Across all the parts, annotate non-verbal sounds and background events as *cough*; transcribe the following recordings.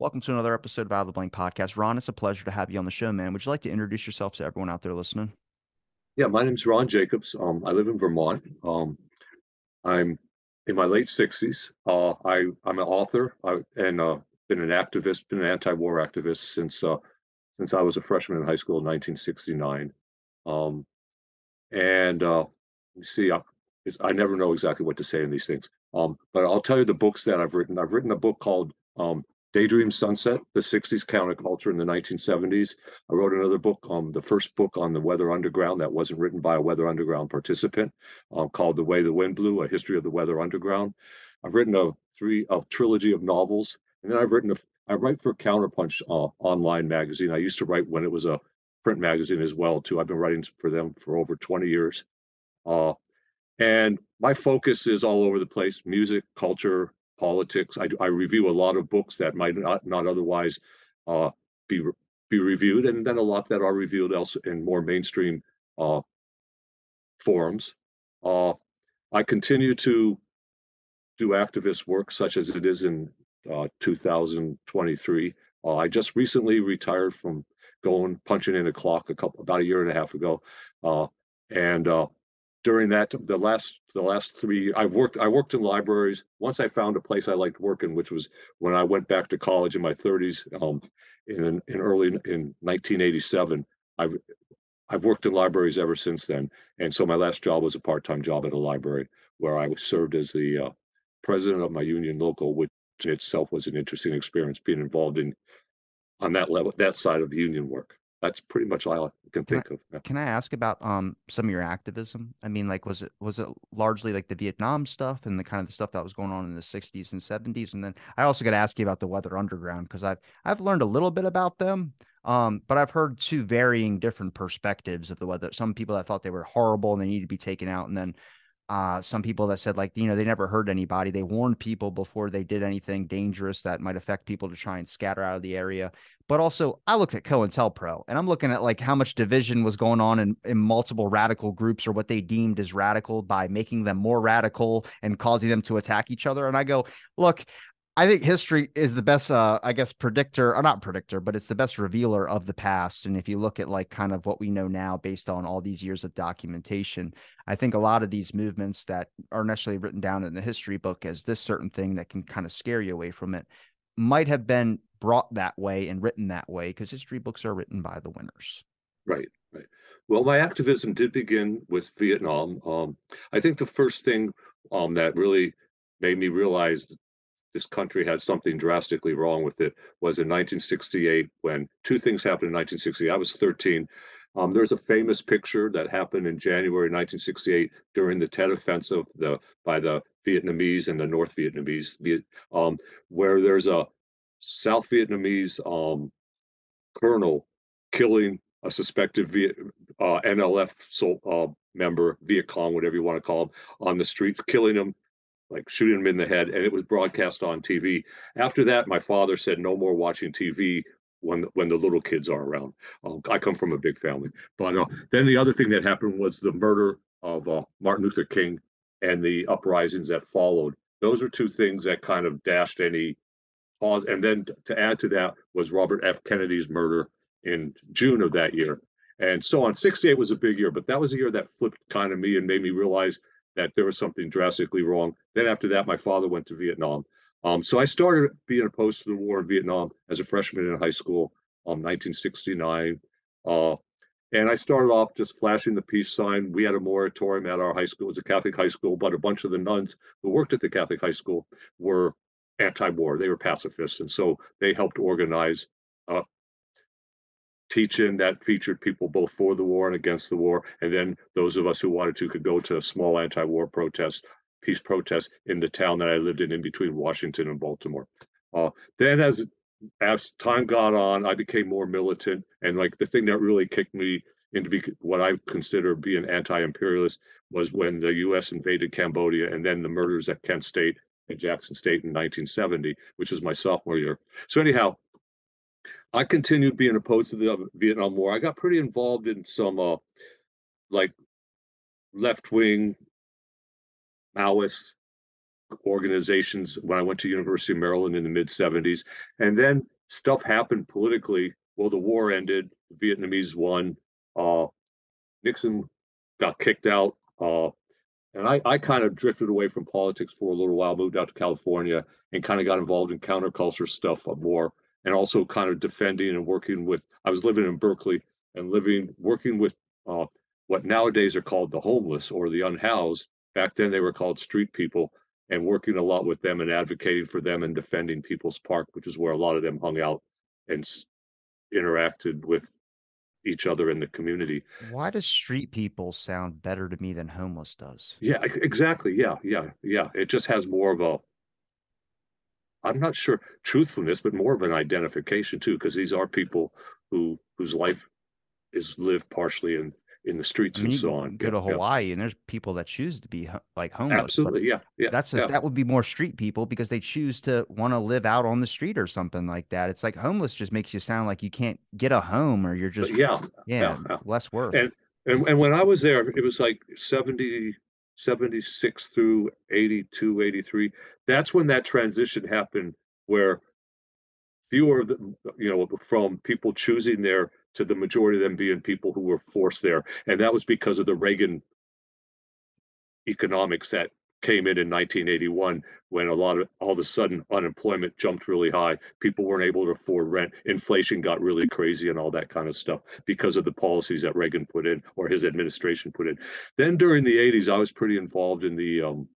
Welcome to another episode of Out of the Blank podcast. Ron, it's a pleasure to have you on the show, man. Would you like to introduce yourself to everyone out there listening? Yeah, my name's Ron Jacobs. Um, I live in Vermont. Um, I'm in my late 60s. Uh, I, I'm an author I, and uh, been an activist, been an anti-war activist since uh, since I was a freshman in high school in 1969. Um, and uh, see, I, I never know exactly what to say in these things. Um, but I'll tell you the books that I've written. I've written a book called um, Daydream Sunset, the 60s counterculture in the 1970s. I wrote another book, um, the first book on the Weather Underground that wasn't written by a Weather Underground participant, um, called The Way the Wind Blew, A History of the Weather Underground. I've written a three a trilogy of novels, and then I've written a I write for Counterpunch uh, online magazine. I used to write when it was a print magazine as well too. I've been writing for them for over 20 years. Uh, and my focus is all over the place music, culture, politics. I, I review a lot of books that might not, not otherwise uh, be be reviewed, and then a lot that are reviewed else in more mainstream uh, forums. Uh, I continue to do activist work, such as it is in uh, 2023. Uh, I just recently retired from going punching in a clock a couple about a year and a half ago, uh, and during that the last the last three i worked i worked in libraries. Once i found a place i liked working which was when i went back to college in my 30s um, in in early in 1987 i've i've worked in libraries ever since then. And so my last job was a part-time job at a library where i served as the uh, president of my union local which in itself was an interesting experience being involved in on that level that side of the union work that's pretty much all I can think can I, of. Yeah. Can I ask about um some of your activism? I mean, like, was it was it largely like the Vietnam stuff and the kind of the stuff that was going on in the '60s and '70s? And then I also got to ask you about the Weather Underground because I've I've learned a little bit about them, um, but I've heard two varying different perspectives of the weather. Some people that thought they were horrible and they need to be taken out, and then uh, some people that said like you know they never hurt anybody. They warned people before they did anything dangerous that might affect people to try and scatter out of the area. But also i looked at cointelpro and i'm looking at like how much division was going on in, in multiple radical groups or what they deemed as radical by making them more radical and causing them to attack each other. And i go look I think history is the best, uh, I guess, predictor, or not predictor, but it's the best revealer of the past. And if you look at like kind of what we know now based on all these years of documentation, I think a lot of these movements that are necessarily written down in the history book as this certain thing that can kind of scare you away from it might have been brought that way and written that way because history books are written by the winners. Right, right. Well, my activism did begin with Vietnam. Um, I think the first thing um, that really made me realize this country had something drastically wrong with it was in 1968 when two things happened in 1968. I was 13. Um, there's a famous picture that happened in January 1968 during the Tet Offensive the, by the Vietnamese and the North Vietnamese, um, where there's a South Vietnamese um, colonel killing a suspected Viet, uh, NLF so, uh, member, Viet Cong, whatever you want to call him, on the street, killing him like shooting him in the head, and it was broadcast on TV. After that, my father said no more watching TV when when the little kids are around. Um, I come from a big family, but uh, then the other thing that happened was the murder of uh, Martin Luther King and the uprisings that followed. Those are two things that kind of dashed any pause. And then to add to that was Robert F. Kennedy's murder in June of that year. And so on. 68 was a big year, but that was a year that flipped kind of me and made me realize that there was something drastically wrong. Then after that, my father went to Vietnam. Um, so I started being opposed to the war in Vietnam as a freshman in high school, um, 1969. Uh, and I started off just flashing the peace sign. We had a moratorium at our high school. It was a Catholic high school, but a bunch of the nuns who worked at the Catholic high school were anti-war. They were pacifists, and so they helped organize uh, teaching that featured people both for the war and against the war. And then those of us who wanted to could go to small anti war protests, peace protests in the town that I lived in, in between Washington and Baltimore. Uh, then, as as time got on, I became more militant. And like the thing that really kicked me into be, what I consider being anti imperialist was when the US invaded Cambodia and then the murders at Kent State and Jackson State in 1970, which was my sophomore year. So, anyhow, I continued being opposed to the Vietnam War. I got pretty involved in some uh, like left wing Maoist organizations when I went to University of Maryland in the mid 70s. And then stuff happened politically. Well, the war ended, the Vietnamese won, uh, Nixon got kicked out. Uh, and I, I kind of drifted away from politics for a little while, moved out to California and kind of got involved in counterculture stuff more and also kind of defending and working with I was living in Berkeley and living working with uh, what nowadays are called the homeless or the unhoused. Back then they were called street people and working a lot with them and advocating for them and defending People's Park, which is where a lot of them hung out and interacted with each other in the community. Why does street people sound better to me than homeless does? Yeah, exactly. Yeah, yeah, yeah. It just has more of a I'm not sure truthfulness, but more of an identification too, because these are people who whose life is lived partially in in the streets mean, and so on. Go to Hawaii, yeah. and there's people that choose to be like homeless. Absolutely, yeah, yeah. That's yeah. that would be more street people because they choose to want to live out on the street or something like that. It's like homeless just makes you sound like you can't get a home or you're just yeah, yeah, less worth. And, and and when I was there, it was like 70, 76 through 82, 83. That's when that transition happened, where fewer, you know, from people choosing there to the majority of them being people who were forced there. And that was because of the Reagan economics that came in in 1981 when a lot of all of a sudden unemployment jumped really high. People weren't able to afford rent. Inflation got really crazy and all that kind of stuff because of the policies that reagan put in or his administration put in. Then during the 80s i was pretty involved in the um,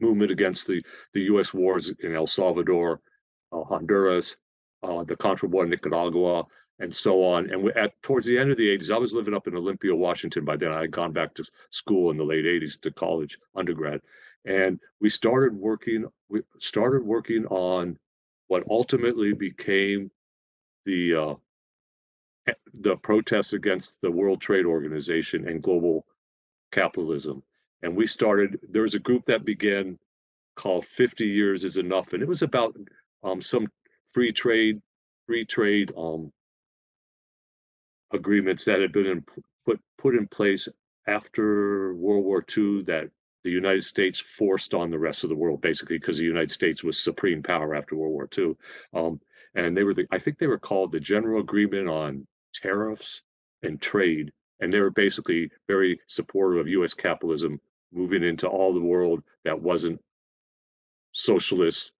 movement against the the us wars in el salvador uh, honduras uh, the contra war in nicaragua and so on. And at towards the end of the 80s, I was living up in Olympia, Washington. By then, I had gone back to school in the late 80s to college, undergrad, and we started working. We started working on what ultimately became the uh, the protests against the World Trade Organization and global capitalism. And we started. There was a group that began called 50 Years is Enough, and it was about um, some free trade free trade um, agreements that had been in, put put in place after World War II that the United States forced on the rest of the world, basically because the United States was supreme power after World War II. Um, and they were the I think they were called the General Agreement on Tariffs and Trade, and they were basically very supportive of U.S. capitalism moving into all the world that wasn't socialist,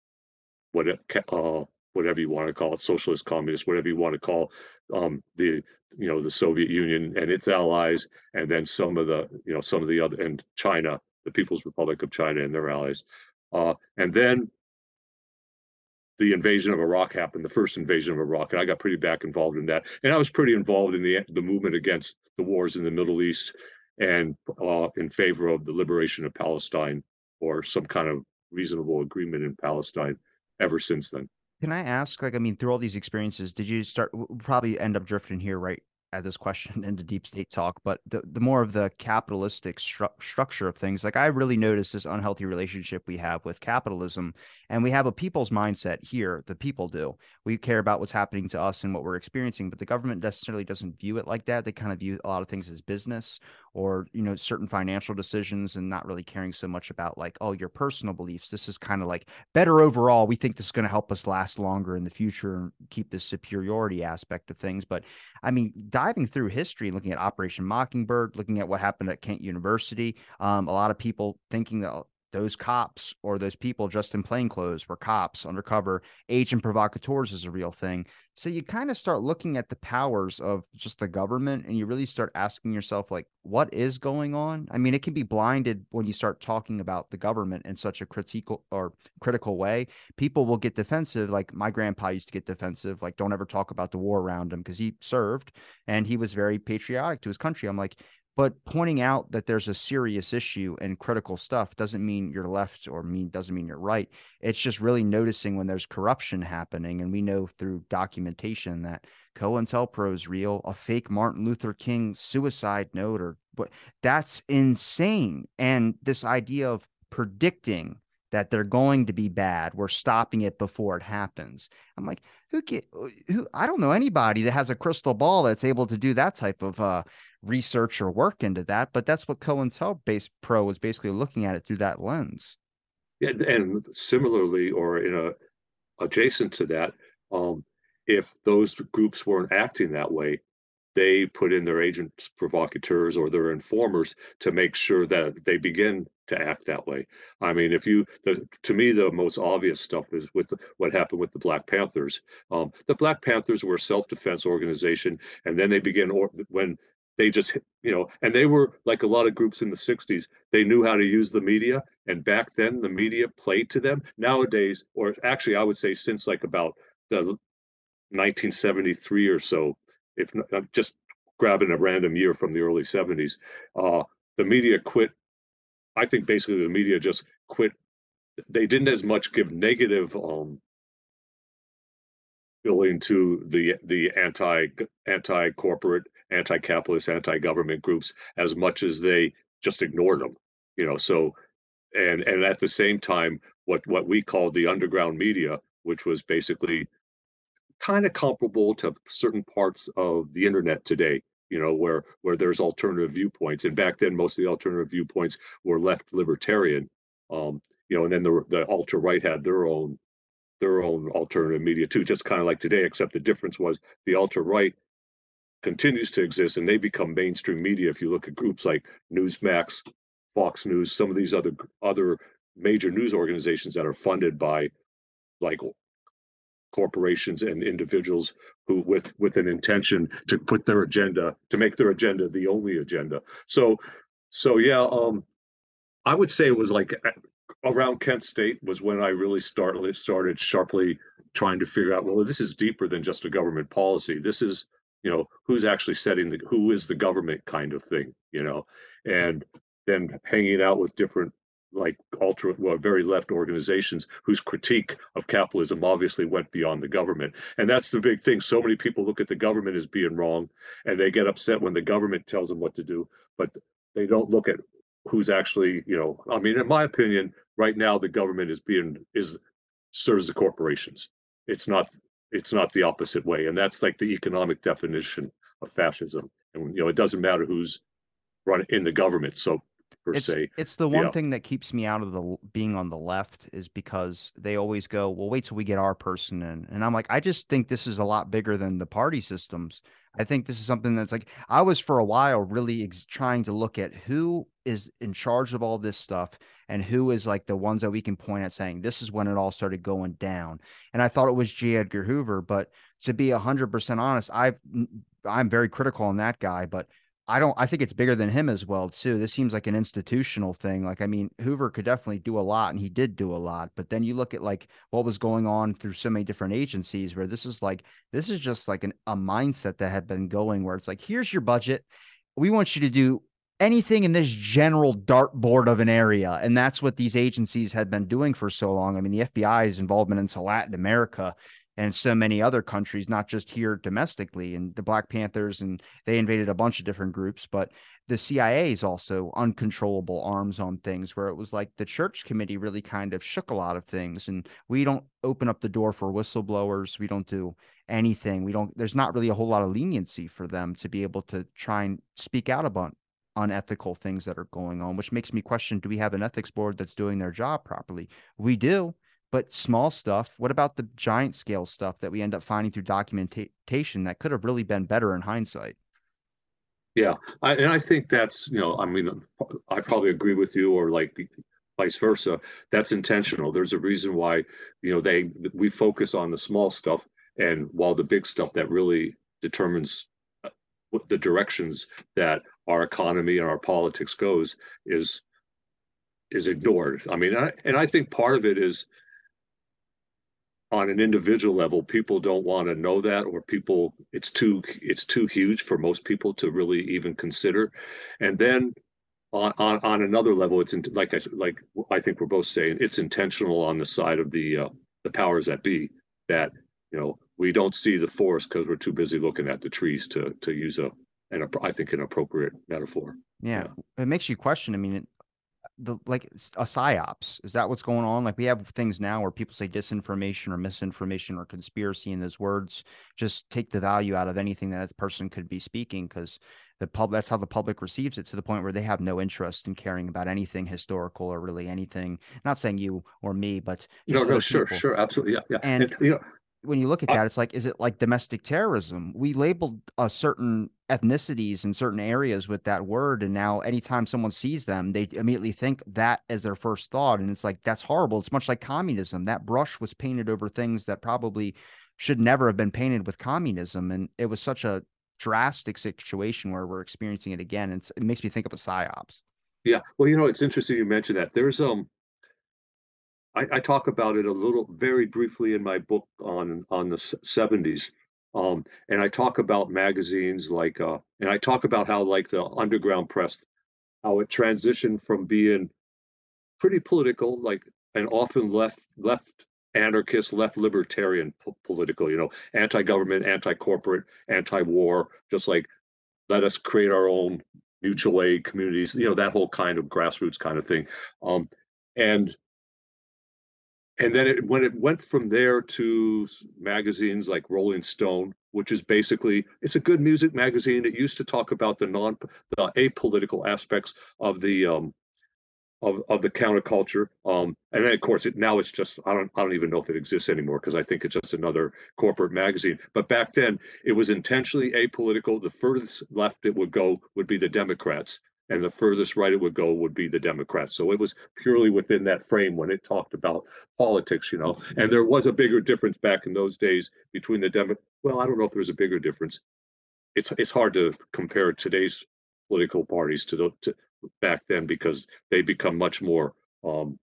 what uh, whatever you want to call it, socialist, communist, whatever you want to call um, the you know the Soviet Union and its allies, and then some of the you know some of the other and China, the People's Republic of China and their allies, uh, and then the invasion of Iraq happened, the first invasion of Iraq, and I got pretty back involved in that, and I was pretty involved in the the movement against the wars in the Middle East and uh, in favor of the liberation of Palestine or some kind of reasonable agreement in Palestine ever since then. Can I ask, like, I mean, through all these experiences, did you start? We'll probably end up drifting here, right? At this question *laughs* into deep state talk, but the, the more of the capitalistic stru- structure of things, like I really notice this unhealthy relationship we have with capitalism, and we have a people's mindset here. The people do. We care about what's happening to us and what we're experiencing, but the government necessarily doesn't view it like that. They kind of view a lot of things as business or you know certain financial decisions and not really caring so much about like oh your personal beliefs. This is kind of like better overall we think this is going to help us last longer in the future and keep this superiority aspect of things. But i mean diving through history looking at operation mockingbird looking at what happened at kent university um, a lot of people thinking that those cops or those people just in plain clothes were cops undercover agent provocateurs is a real thing. So you kind of start looking at the powers of just the government and you really start asking yourself like what is going on? I mean it can be blinded when you start talking about the government in such a critical or critical way. People will get defensive like my grandpa used to get defensive like don't ever talk about the war around him because he served and he was very patriotic to his country. I'm like but pointing out that there's a serious issue and critical stuff doesn't mean you're left or mean doesn't mean you're right it's just really noticing when there's corruption happening and we know through documentation that COINTELPRO is real a fake martin luther king suicide note or but that's insane and this idea of predicting that they're going to be bad. We're stopping it before it happens. I'm like, who get who? I don't know anybody that has a crystal ball that's able to do that type of uh, research or work into that. But that's what COINTELPRO was basically looking at it through that lens. and similarly, or in a adjacent to that, um, if those groups weren't acting that way, they put in their agents provocateurs or their informers to make sure that they begin to act that way. I mean, if you, the, to me, the most obvious stuff is with the, what happened with the Black Panthers. Um, the Black Panthers were a self-defense organization, and then they began or, when they just you know and they were like a lot of groups in the 60s they knew how to use the media and back then the media played to them. Nowadays or actually i would say since like about the 1973 or so if not, just grabbing a random year from the early 70s uh, the media quit i think basically the media just quit they didn't as much give negative um, billing to the the anti anti corporate anti-capitalist, anti-government groups as much as they just ignored them. You know, so and and at the same time, what what we called the underground media, which was basically kind of comparable to certain parts of the internet today you know where where there's alternative viewpoints and back then most of the alternative viewpoints were left libertarian um you know and then the the ultra right had their own their own alternative media too just kind of like today except the difference was the ultra right continues to exist and they become mainstream media. If you look at groups like newsmax fox news some of these other other major news organizations that are funded by like corporations and individuals who with with an intention to put their agenda to make their agenda the only agenda. So so yeah um i would say it was like around kent state was when i really started started sharply trying to figure out well this is deeper than just a government policy. This is you know who's actually setting the who is the government kind of thing you know? And then hanging out with different like ultra well very left organizations whose critique of capitalism obviously went beyond the government. And that's the big thing. So many people look at the government as being wrong and they get upset when the government tells them what to do but they don't look at who's actually you know i mean in my opinion right now the government is being is serves the corporations. It's not it's not the opposite way and that's like the economic definition of fascism. And you know it doesn't matter who's running in the government so per it's, se it's the one yeah. thing that keeps me out of the being on the left is because they always go well wait till we get our person in. And i'm like i just think this is a lot bigger than the party systems i think this is something that's like i was for a while really ex- trying to look at who is in charge of all this stuff and who is like the ones that we can point at saying this is when it all started going down. And I thought it was J. Edgar Hoover, but to be hundred percent honest, I've I'm very critical on that guy, but I don't I think it's bigger than him as well too. This seems like an institutional thing. Like I mean, Hoover could definitely do a lot and he did do a lot, but then you look at like what was going on through so many different agencies where this is like this is just like an, a mindset that had been going where it's like here's your budget. We want you to do anything in this general dartboard of an area. And that's what these agencies had been doing for so long. I mean, the FBI's involvement into Latin America and so many other countries, not just here domestically, and the Black Panthers, and they invaded a bunch of different groups, but the CIA is also uncontrollable arms on things where it was like the church committee really kind of shook a lot of things. And we don't open up the door for whistleblowers. We don't do anything. We don't, there's not really a whole lot of leniency for them to be able to try and speak out about unethical things that are going on, which makes me question do we have an ethics board that's doing their job properly? We do, but small stuff. What about the giant scale stuff that we end up finding through documentation that could have really been better in hindsight? Yeah, I, and I think that's you know, I mean, I probably agree with you, or like vice versa. That's intentional. There's a reason why you know they we focus on the small stuff, and while the big stuff that really determines uh, the directions that our economy and our politics goes is is ignored. I mean, I, and I think part of it is on an individual level, people don't want to know that, or people it's too it's too huge for most people to really even consider. And then on on, on another level, it's in, like I like I think we're both saying it's intentional on the side of the uh, the powers that be that you know we don't see the forest because we're too busy looking at the trees to to use a and I think an appropriate metaphor. Yeah. yeah. It makes you question. I mean, the like a psyops? Is that what's going on? Like we have things now where people say disinformation or misinformation or conspiracy, and those words just take the value out of anything that person could be speaking because the pub that's how the public receives it to the point where they have no interest in caring about anything historical or really anything. Not saying you or me, but no, no, sure, people. sure, absolutely, yeah, yeah. And, and you know when you look at that, it's like, is it like domestic terrorism? We labeled a certain ethnicities in certain areas with that word, and now anytime someone sees them, they immediately think that as their first thought, and it's like that's horrible. It's much like communism. That brush was painted over things that probably should never have been painted with communism, and it was such a drastic situation where we're experiencing it again. And it makes me think of a psyops. Yeah, well, you know, it's interesting you mentioned that. There's um I, I, talk about it a little very briefly in my book on on the 70s um, and i talk about magazines like uh, and i talk about how like the underground press how it transitioned from being pretty political like and often left left anarchist left libertarian po- political you know anti-government anti-corporate anti-war just like let us create our own mutual aid communities you know that whole kind of grassroots kind of thing. Um, and and then it, when it went from there to magazines like Rolling Stone, which is basically it's a good music magazine. It used to talk about the non the apolitical aspects of the um, of of the counterculture. Um, and then of course it now it's just I don't I don't even know if it exists anymore because I think it's just another corporate magazine. But back then it was intentionally apolitical. The furthest left it would go would be the Democrats and the furthest right it would go would be the Democrats. So it was purely within that frame when it talked about politics, you know. And there was a bigger difference back in those days between the Demo. Well, I don't know if there was a bigger difference. It's it's hard to compare today's political parties to the to back then because they become much more um,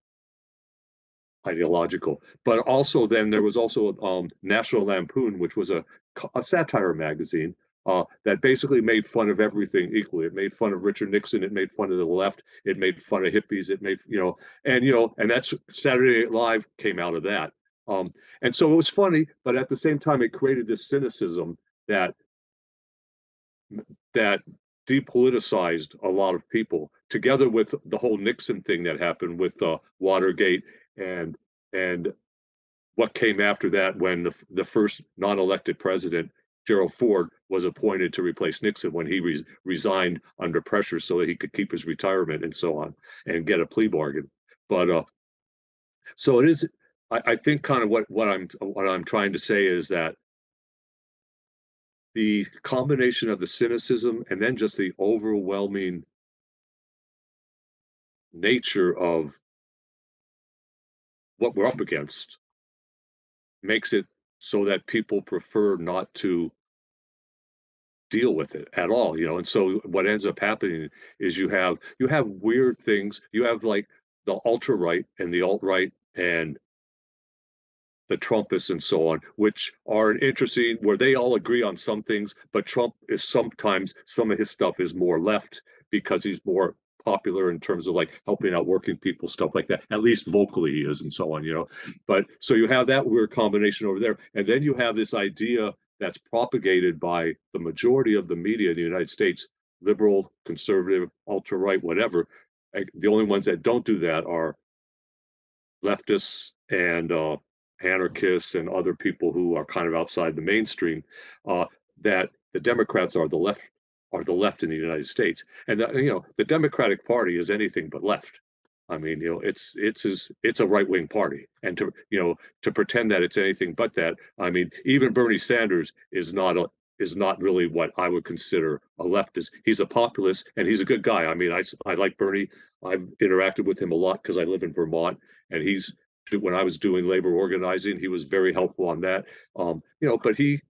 ideological. But also then there was also um, National Lampoon, which was a, a satire magazine uh, that basically made fun of everything equally. It made fun of Richard Nixon. It made fun of the left. It made fun of hippies. It made you know, and you know, and that's Saturday Night Live came out of that. Um, and so it was funny, but at the same time, it created this cynicism that that depoliticized a lot of people, together with the whole Nixon thing that happened with uh, Watergate and and what came after that when the the first non-elected president Gerald Ford was appointed to replace Nixon when he re- resigned under pressure so that he could keep his retirement and so on and get a plea bargain. But uh, so it is. I, I think kind of what what I'm what I'm trying to say is that the combination of the cynicism and then just the overwhelming nature of what we're up against makes it so that people prefer not to deal with it at all you know and so what ends up happening is you have you have weird things you have like the ultra right and the alt right and the Trumpists and so on, which are interesting, where they all agree on some things, but Trump is sometimes some of his stuff is more left because he's more popular in terms of like helping out working people, stuff like that. At least vocally he is, and so on, you know. But so you have that weird combination over there, and then you have this idea that's propagated by the majority of the media in the United States, liberal, conservative, ultra right, whatever. The only ones that don't do that are leftists and uh, anarchists and other people who are kind of outside the mainstream. Uh, that the Democrats are the left are the left in the United States. And the, you know, the Democratic Party is anything but left. I mean, you know, it's it's is it's a right wing party, and to you know to pretend that it's anything but that. I mean, even Bernie Sanders is not a is not really what I would consider a leftist. He's a populist and he's a good guy. I mean, I I like Bernie. I've interacted with him a lot because I live in Vermont, and he's when I was doing labor organizing, he was very helpful on that. Um, you know, but he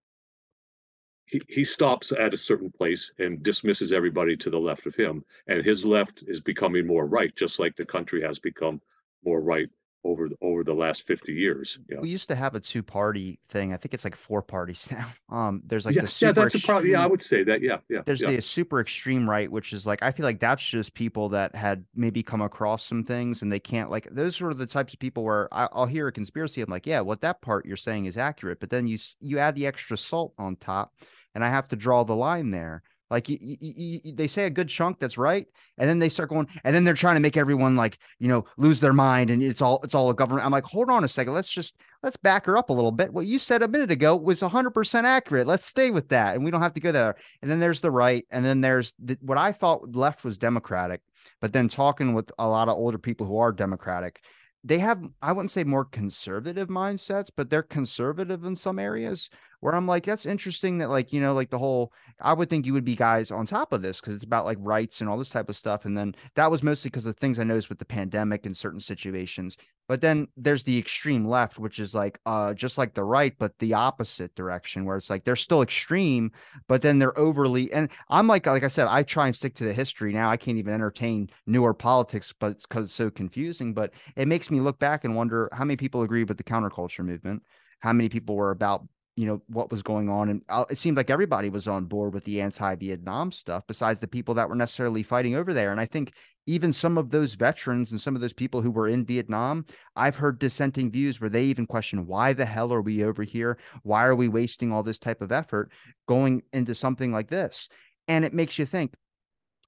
he, he stops at a certain place and dismisses everybody to the left of him. And his left is becoming more right, just like the country has become more right over the, over the last 50 years. Yeah. We used to have a two party thing. I think it's like four parties *laughs* now. Um, there's like yeah, the super yeah, that's extreme, a problem. Yeah, I would say that. Yeah, yeah. There's yeah. the super extreme right, which is like I feel like that's just people that had maybe come across some things and they can't like those are the types of people where I, will hear a conspiracy. I'm like, yeah, what that part you're saying is accurate, but then you you add the extra salt on top and I have to draw the line there. Like you, you, you, they say a good chunk that's right, and then they start going, and then they're trying to make everyone like you know lose their mind, and it's all it's all a government. I'm like, hold on a second, let's just let's back her up a little bit. What you said a minute ago was 100 percent accurate. Let's stay with that, and we don't have to go there. And then there's the right, and then there's the, what I thought left was Democratic, but then talking with a lot of older people who are Democratic, they have I wouldn't say more conservative mindsets, but they're conservative in some areas where I'm like, that's interesting that like, you know, like the whole I would think you would be guys on top of this because it's about like rights and all this type of stuff. And then that was mostly because of things I noticed with the pandemic in certain situations. But then there's the extreme left, which is like uh just like the right, but the opposite direction, where it's like they're still extreme, but then they're overly and I'm like like I said, I try and stick to the history now. I can't even entertain newer politics, but it's because it's so confusing. But it makes me look back and wonder how many people agree with the counterculture movement how many people were about you know what was going on and uh, it seemed like everybody was on board with the anti-vietnam stuff besides the people that were necessarily fighting over there and i think even some of those veterans and some of those people who were in vietnam i've heard dissenting views where they even question why the hell are we over here? Why are we wasting all this type of effort going into something like this? And it makes you think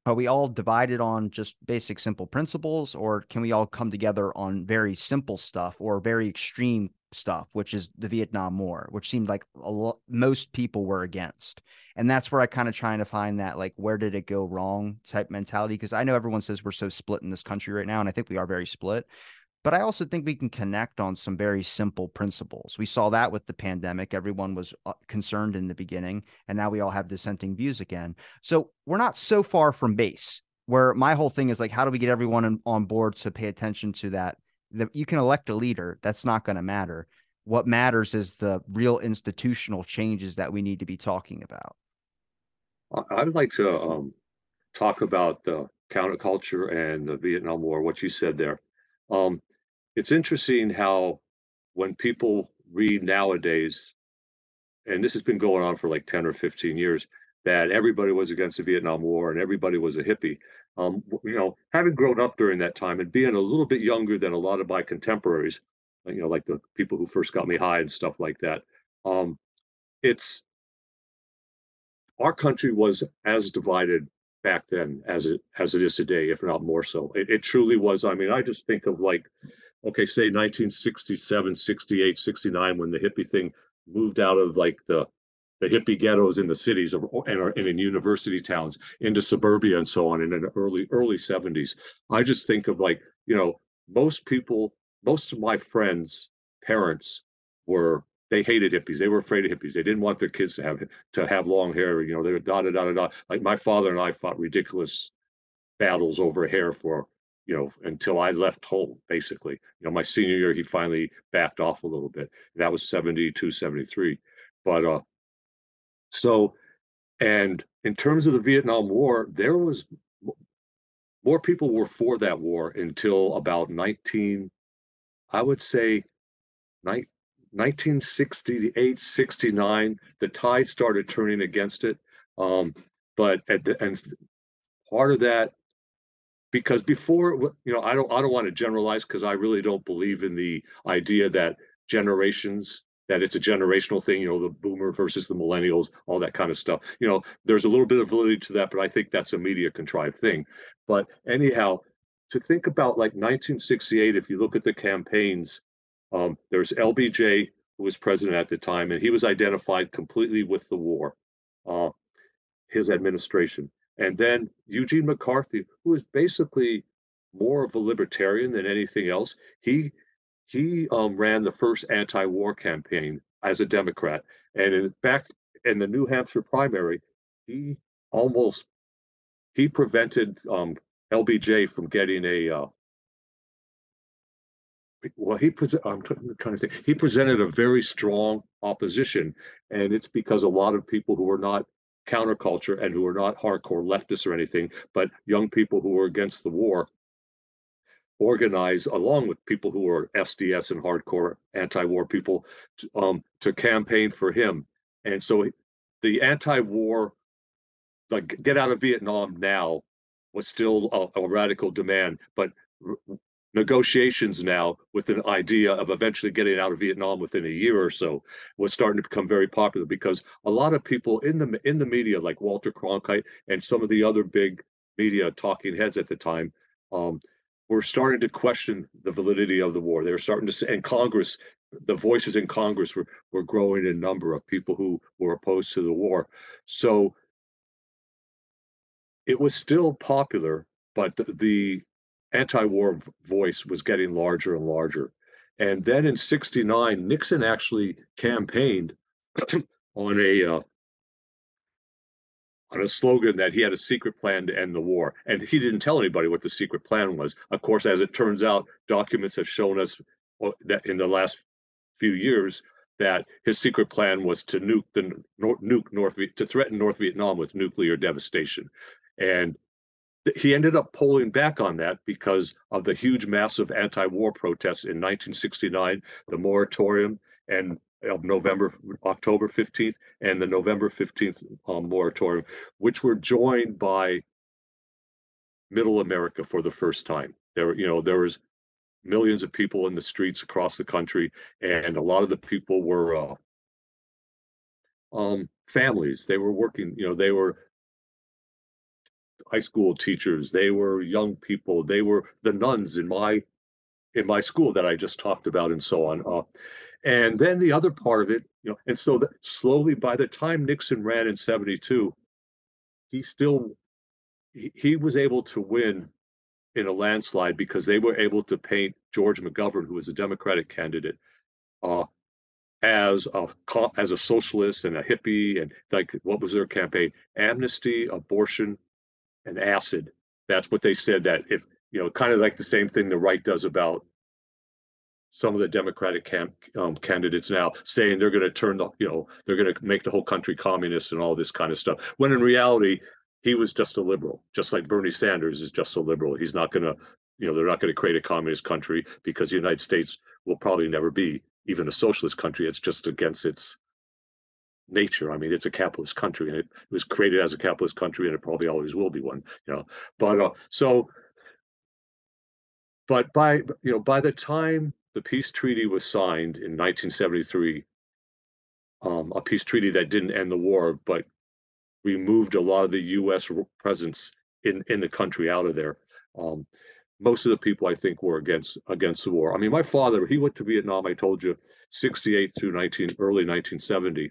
are we all divided on just basic simple principles or can we all come together on very simple stuff or very extreme stuff, which is the Vietnam War, which seemed like a lot, most people were against. And that's where I kind of trying to find that like where did it go wrong type mentality because I know everyone says we're so split in this country right now and I think we are very split. But I also think we can connect on some very simple principles. We saw that with the pandemic. Everyone was uh, concerned in the beginning, and now we all have dissenting views again. So we're not so far from base where my whole thing is like, how do we get everyone on board to pay attention to that the, you can elect a leader. That's not going to matter. What matters is the real institutional changes that we need to be talking about. I'd like to um, talk about the counterculture and the Vietnam War, what you said there. Um, it's interesting how when people read nowadays, and this has been going on for like 10 or 15 years, that everybody was against the Vietnam War and everybody was a hippie. Um, you know, having grown up during that time and being a little bit younger than a lot of my contemporaries, you know, like the people who first got me high and stuff like that. Um, it's our country was as divided back then as it as it is today, if not more so. It, it truly was. I mean, I just think of like, okay, say 1967, 68, 69, when the hippie thing moved out of like the the hippie ghettos in the cities and, and in university towns into suburbia and so on in the early early 70s i just think of like you know most people most of my friends parents were they hated hippies. They were afraid of hippies. They didn't want their kids to have to have long hair you know they were da da da da da. Like my father and i fought ridiculous battles over hair for you know until i left home basically you know my senior year he finally backed off a little bit that was 72 73 but uh so, and in terms of the Vietnam War, there was more people were for that war until about 19, I would say, 1968, 69. The tide started turning against it. Um, but at the, and part of that because before you know i don't i don't want to generalize because i really don't believe in the idea that generations that it's a generational thing, you know, the boomer versus the millennials, all that kind of stuff. You know, there's a little bit of validity to that, but I think that's a media contrived thing. But anyhow, to think about like 1968, if you look at the campaigns, um, there's LBJ, who was president at the time, and he was identified completely with the war, uh, his administration. And then Eugene McCarthy, who is basically more of a libertarian than anything else, he he um, ran the first anti-war campaign as a Democrat, and in, back in the New Hampshire primary, he almost he prevented um, LBJ from getting a. Uh, well, he pre- I'm, t- I'm trying to think. He presented a very strong opposition, and it's because a lot of people who were not counterculture and who are not hardcore leftists or anything, but young people who are against the war organize along with people who are SDS and hardcore anti-war people to, um, to campaign for him. And so the anti-war, like get out of Vietnam now, was still a, a radical demand. But negotiations now with an idea of eventually getting out of Vietnam within a year or so was starting to become very popular because a lot of people in the in the media, like Walter Cronkite and some of the other big media talking heads at the time, um, were starting to question the validity of the war. They were starting to say, and Congress, the voices in Congress were were growing in number of people who were opposed to the war. So it was still popular, but the, the anti-war voice was getting larger and larger. And then in 69, Nixon actually campaigned *clears throat* on a uh, on a slogan that he had a secret plan to end the war. And he didn't tell anybody what the secret plan was. Of course, as it turns out, documents have shown us uh, that in the last few years that his secret plan was to nuke the nuke North to threaten North Vietnam with nuclear devastation. And he ended up pulling back on that because of the huge massive anti-war protests in 1969 the moratorium and of november october 15th and the november 15th um, moratorium which were joined by middle america for the first time. There you know there was millions of people in the streets across the country and a lot of the people were uh, um, families. They were working you know they were high school teachers. They were young people. They were the nuns in my in my school that i just talked about and so on uh, and then the other part of it you know and so that slowly by the time nixon ran in 72 he still he, he was able to win in a landslide because they were able to paint george mcgovern who was a democratic candidate uh, as a as a socialist and a hippie and like what was their campaign? Amnesty abortion and acid. That's what they said that if, you know, kind of like the same thing the right does about some of the Democratic camp, um, candidates now saying they're going to turn the, you know, they're going to make the whole country communist and all this kind of stuff. When in reality, he was just a liberal, just like Bernie Sanders is just a liberal. He's not going to, you know, they're not going to create a communist country because the United States will probably never be even a socialist country. It's just against its nature. I mean, it's a capitalist country, and it was created as a capitalist country, and it probably always will be one. You know, but uh, so, but by you know, by the time the peace treaty was signed in 1973, um, a peace treaty that didn't end the war, but removed a lot of the U.S. presence in in the country out of there. Um, most of the people I think were against against the war. I mean, my father, he went to Vietnam. I told you, 68 through 19 early 1970,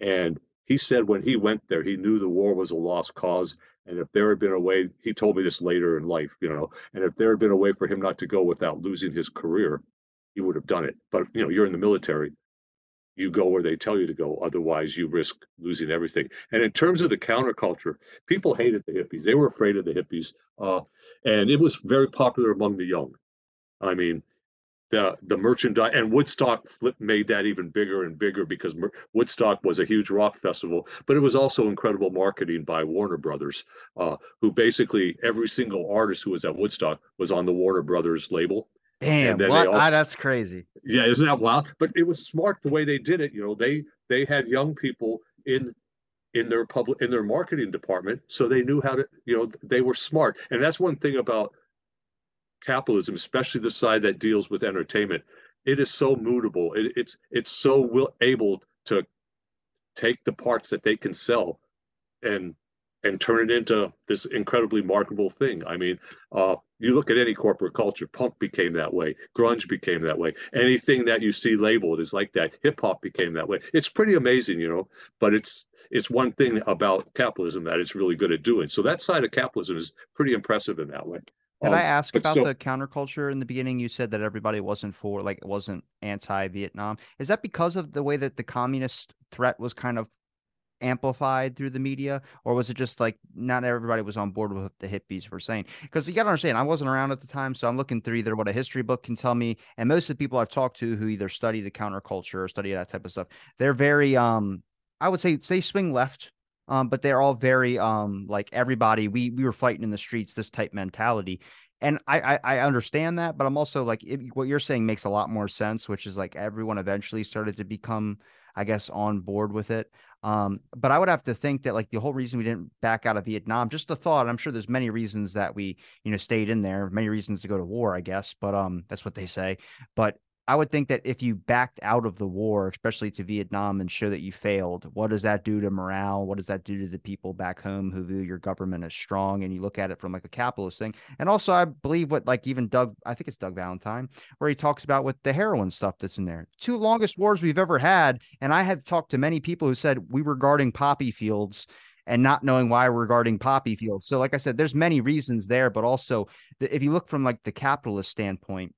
and he said when he went there, he knew the war was a lost cause. And if there had been a way, he told me this later in life, you know, and if there had been a way for him not to go without losing his career, he would have done it. But, you know, you're in the military, you go where they tell you to go. Otherwise, you risk losing everything. And in terms of the counterculture, people hated the hippies. They were afraid of the hippies. Uh, and it was very popular among the young. I mean, the the merchandise and Woodstock flip made that even bigger and bigger because Mer- Woodstock was a huge rock festival, but it was also incredible marketing by Warner Brothers, uh, who basically every single artist who was at Woodstock was on the Warner Brothers label. Damn? All, ah, that's crazy. Yeah, isn't that wild? But it was smart the way they did it. You know, they they had young people in in their public in their marketing department, so they knew how to. You know, they were smart, and that's one thing about capitalism, especially the side that deals with entertainment, it is so mutable. It, it's it's so will, able to take the parts that they can sell and and turn it into this incredibly marketable thing. I mean, uh, you look at any corporate culture, punk became that way, grunge became that way. Anything that you see labeled is like that. Hip hop became that way. It's pretty amazing, you know. But it's it's one thing about capitalism that it's really good at doing. So that side of capitalism is pretty impressive in that way. Did um, I ask about so, the counterculture in the beginning? You said that everybody wasn't for, like, it wasn't anti-Vietnam. Is that because of the way that the communist threat was kind of amplified through the media, or was it just like not everybody was on board with what the hippies were saying? Because you got to understand, I wasn't around at the time, so I'm looking through either what a history book can tell me, and most of the people I've talked to who either study the counterculture or study that type of stuff, they're very, um, I would say, they swing left um, but they're all very um like everybody we we were fighting in the streets this type mentality and I, I, I understand that, but I'm also like it, what you're saying makes a lot more sense, which is like everyone eventually started to become, I guess, on board with it. Um, but I would have to think that like the whole reason we didn't back out of Vietnam, just a thought. I'm sure there's many reasons that we, you know, stayed in there, many reasons to go to war, I guess. But um, that's what they say. But I would think that if you backed out of the war, especially to Vietnam, and show that you failed, what does that do to morale? What does that do to the people back home who view your government as strong? And you look at it from like a capitalist thing. And also, I believe what like even Doug, I think it's Doug Valentine, where he talks about with the heroin stuff that's in there. Two longest wars we've ever had. And I have talked to many people who said we were guarding poppy fields and not knowing why we're guarding poppy fields. So, like I said, there's many reasons there, but also if you look from like the capitalist standpoint,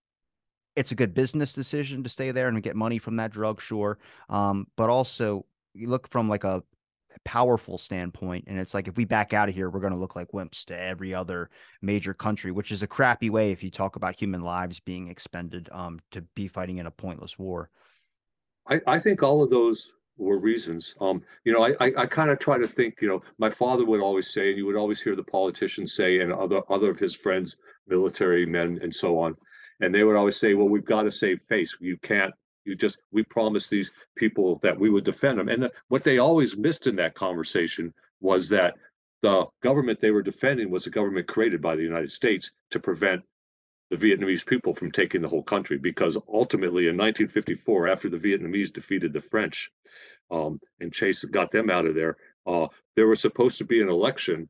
it's a good business decision to stay there and get money from that drug, sure. Um, but also you look from like a powerful standpoint, and it's like if we back out of here, we're going to look like wimps to every other major country, which is a crappy way if you talk about human lives being expended um, to be fighting in a pointless war. I, I think all of those were reasons. Um, you know, I, I, I kind of try to think, you know, my father would always say, and you would always hear the politicians say, and other other of his friends, military men and so on, and they would always say, "Well, we've got to save face. You can't. You just we promised these people that we would defend them." And the, what they always missed in that conversation was that the government they were defending was a government created by the United States to prevent the Vietnamese people from taking the whole country. Because ultimately, in 1954, after the Vietnamese defeated the French um, and Chase got them out of there, uh, there was supposed to be an election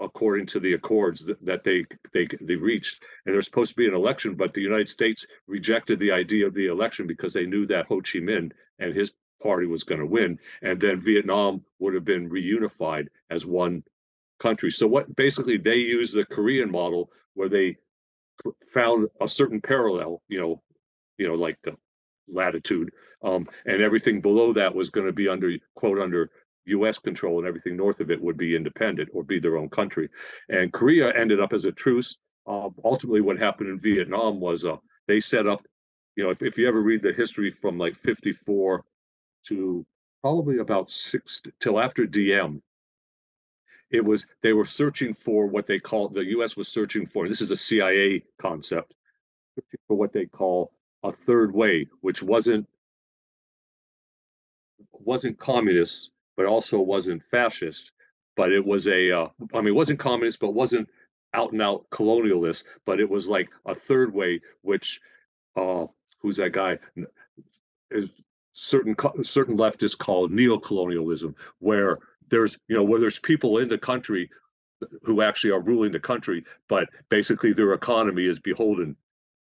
according to the accords that, they they they reached. And there's supposed to be an election, but the United States rejected the idea of the election because they knew that Ho Chi Minh and his party was going to win, and then Vietnam would have been reunified as one country. So what basically they used the Korean model where they found a certain parallel, you know, you know, like latitude, um, and everything below that was going to be under quote under U.S. control and everything north of it would be independent or be their own country. And Korea ended up as a truce. Uh, ultimately, what happened in Vietnam was uh, they set up, you know, if, if you ever read the history from like 54 to probably about six till after Diem, it was they were searching for what they call the U.S. was searching for. This is a CIA concept for what they call a third way, which wasn't wasn't communist, but also wasn't fascist. But it was a, uh, I mean, it wasn't communist, but wasn't out and out colonialist. But it was like a third way, which, uh, who's that guy? Certain certain leftists call neo-colonialism, where there's you know where there's people in the country who actually are ruling the country, but basically their economy is beholden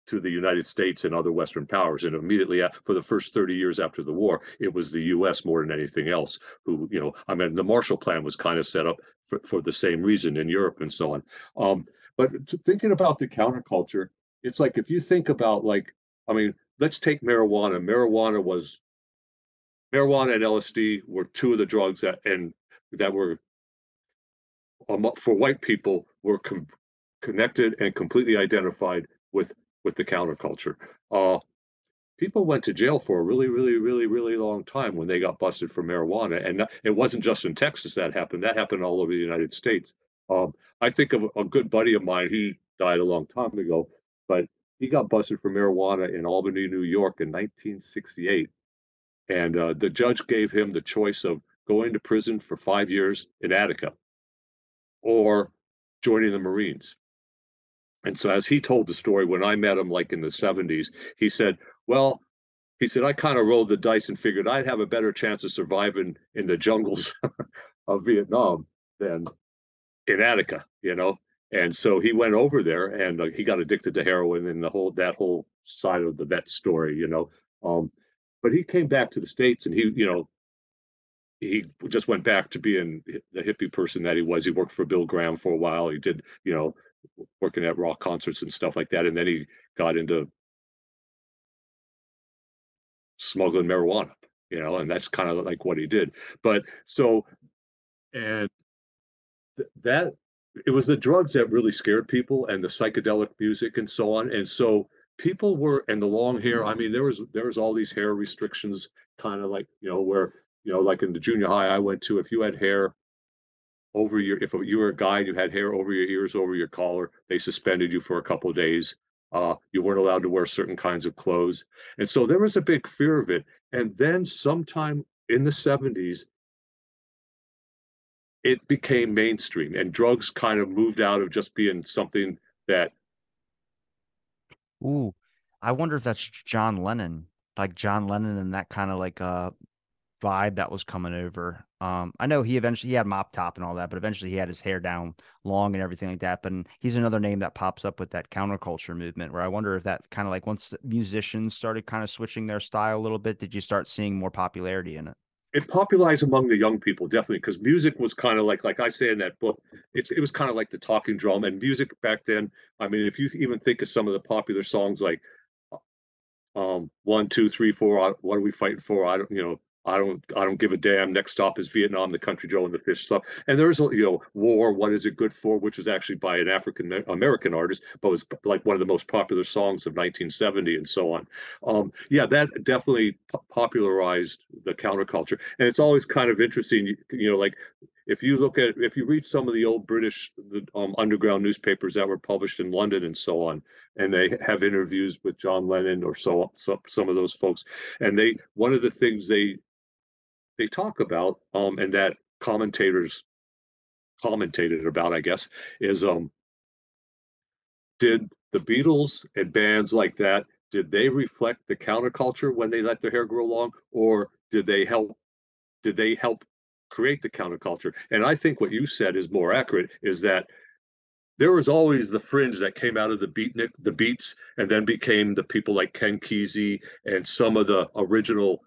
to the United States and other Western powers. And immediately for the first 30 years after the war, it was the US more than anything else who, you know, I mean, the Marshall Plan was kind of set up for, for the same reason in Europe and so on. Um, but thinking about the counterculture, it's like if you think about, like, I mean, let's take marijuana. Marijuana was, marijuana and LSD were two of the drugs that, and that were, um, for white people, were com- connected and completely identified with with the counterculture. Uh, people went to jail for a really, really, really, really long time when they got busted for marijuana. And it wasn't just in Texas that happened, that happened all over the United States. Um, I think of a good buddy of mine, he died a long time ago, but he got busted for marijuana in Albany, New York in 1968. And uh, the judge gave him the choice of going to prison for five years in Attica or joining the Marines. And so, as he told the story, when I met him, like in the 70s, he said, Well, he said, I kind of rolled the dice and figured I'd have a better chance of surviving in the jungles *laughs* of Vietnam than in Attica, you know? And so he went over there and uh, he got addicted to heroin and the whole, that whole side of the vet story, you know? Um, but he came back to the States and he, you know, he just went back to being the hippie person that he was. He worked for Bill Graham for a while. He did, you know, working at rock concerts and stuff like that. And then he got into smuggling marijuana, you know, and that's kind of like what he did. But so, and th- that it was the drugs that really scared people and the psychedelic music and so on. And so people were, and the long hair, I mean, there was, there was all these hair restrictions kind of like, you know, where, you know, like in the junior high I went to, if you had hair over your if you were a guy you had hair over your ears over your collar they suspended you for a couple days uh, you weren't allowed to wear certain kinds of clothes. And so there was a big fear of it. And then sometime in the 70s it became mainstream and drugs kind of moved out of just being something that Ooh, I wonder if that's John Lennon, like John Lennon and that kind of like uh vibe that was coming over. Um, I know he eventually he had mop top and all that, but eventually he had his hair down long and everything like that. But he's another name that pops up with that counterculture movement. Where I wonder if that kind of like once musicians started kind of switching their style a little bit, did you start seeing more popularity in it? It popularized among the young people definitely because music was kind of like like I say in that book, it's it was kind of like the talking drum and music back then. I mean, if you even think of some of the popular songs like um one two three four what are we fighting for i don't you know I don't I don't give a damn. Next stop is Vietnam, the country Joe and the fish stuff. And there's a you know War, what is it good for, which was actually by an African American artist, but was like one of the most popular songs of 1970 and so on. Um, yeah, that definitely popularized the counterculture, and it's always kind of interesting. You, you know, like if you look at if you read some of the old british um, underground newspapers that were published in london and so on and they have interviews with john lennon or so, so some of those folks and they one of the things they they talk about, um, and that commentators commentated about, I guess, is um, did the Beatles and bands like that did they reflect the counterculture when they let their hair grow long, or did they help? Did they help create the counterculture? And I think what you said is more accurate. Is that there was always the fringe that came out of the beatnik, the beats, and then became the people like Ken Kesey and some of the original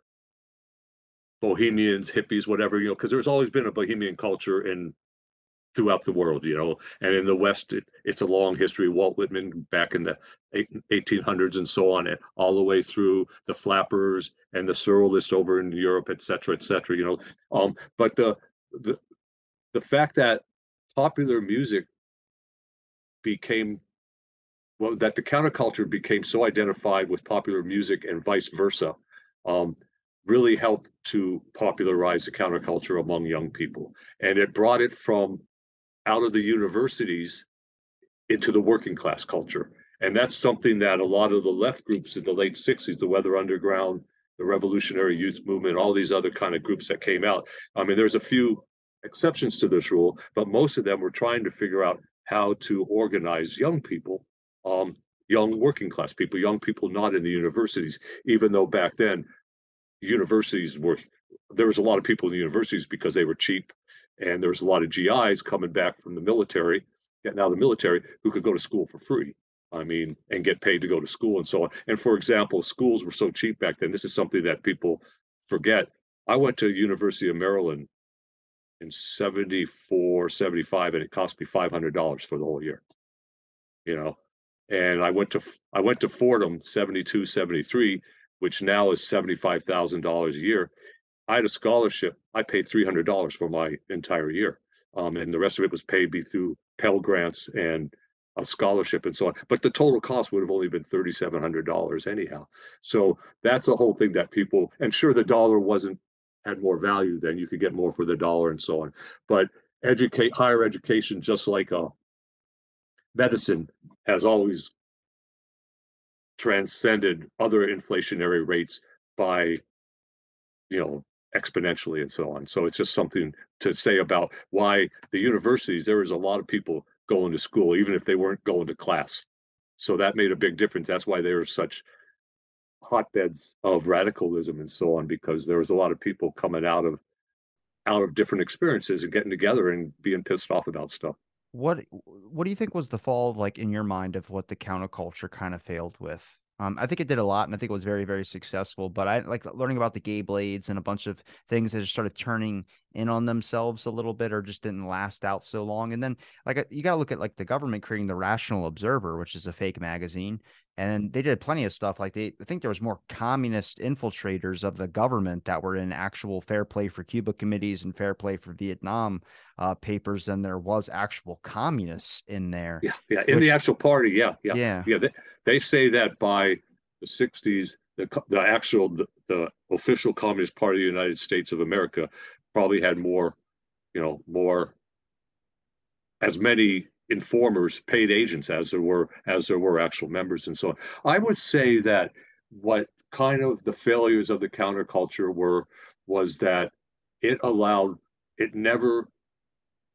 bohemians, hippies, whatever, you know, because there's always been a bohemian culture in throughout the world, you know, and in the West, it, it's a long history. Walt Whitman back in the 1800s and so on, and all the way through the flappers and the surrealists over in Europe, et cetera, et cetera, you know. Um, but the, the, the fact that popular music became well, that the counterculture became so identified with popular music and vice versa, um, really helped to popularize the counterculture among young people. And it brought it from out of the universities into the working class culture. And that's something that a lot of the left groups in the late 60s, the Weather Underground, the Revolutionary Youth Movement, all these other kind of groups that came out. I mean, there's a few exceptions to this rule, but most of them were trying to figure out how to organize young people, um, young working class people, young people not in the universities, even though back then universities were there was a lot of people in the universities because they were cheap and there was a lot of GIs coming back from the military of the military who could go to school for free I mean and get paid to go to school and so on. And for example schools were so cheap back then this is something that people forget. I went to University of Maryland in 74 75 and it cost me $500 for the whole year you know? And I went to I went to Fordham 72 73 which now is $75,000 a year. I had a scholarship. I paid $300 for my entire year. Um, and the rest of it was paid through Pell Grants and a scholarship and so on. But the total cost would have only been $3,700 anyhow. So that's a whole thing that people, and sure, the dollar wasn't, had more value then. You could get more for the dollar and so on. But educate, higher education, just like a uh, medicine, has always transcended other inflationary rates by you know exponentially and so on. So it's just something to say about why the universities there was a lot of people going to school even if they weren't going to class. So that made a big difference. That's why there were such hotbeds of radicalism and so on because there was a lot of people coming out of out of different experiences and getting together and being pissed off about stuff what what do you think was the fall like in your mind of what the counterculture kind of failed with? Um, I think it did a lot, and I think it was very, very successful. But I like learning about the gay blades and a bunch of things that just started turning in on themselves a little bit, or just didn't last out so long. And then, like, you got to look at like the government creating the Rational Observer, which is a fake magazine, and they did plenty of stuff. Like they, I think there was more communist infiltrators of the government that were in actual fair play for Cuba committees and fair play for Vietnam uh, papers than there was actual communists in there. Yeah, yeah, in which, the actual party, yeah, yeah, yeah. yeah they, they say that by the 60s, the, the actual, the, the official Communist Party of the United States of America probably had more, you know, more as many informers, paid agents as there were as there were actual members and so on. I would say that what kind of the failures of the counterculture were was that it allowed it never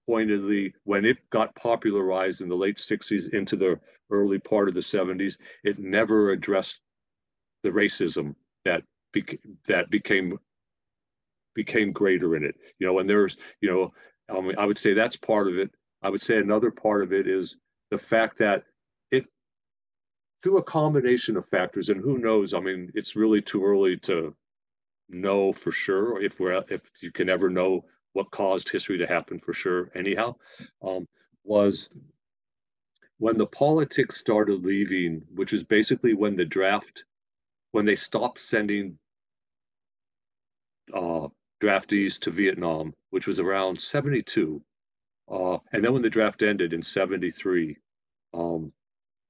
pointedly when it got popularized in the late 60s into the early part of the 70s it never addressed the racism that beca- that became became greater in it you know and there's you know i would say that's part of it i would say another part of it is the fact that it through a combination of factors and who knows i mean it's really too early to know for sure if we're if you can ever know what caused history to happen for sure anyhow um, was when the politics started leaving which is basically when the draft when they stopped sending uh, draftees to vietnam which was around 72 uh, and then when the draft ended in 73 um,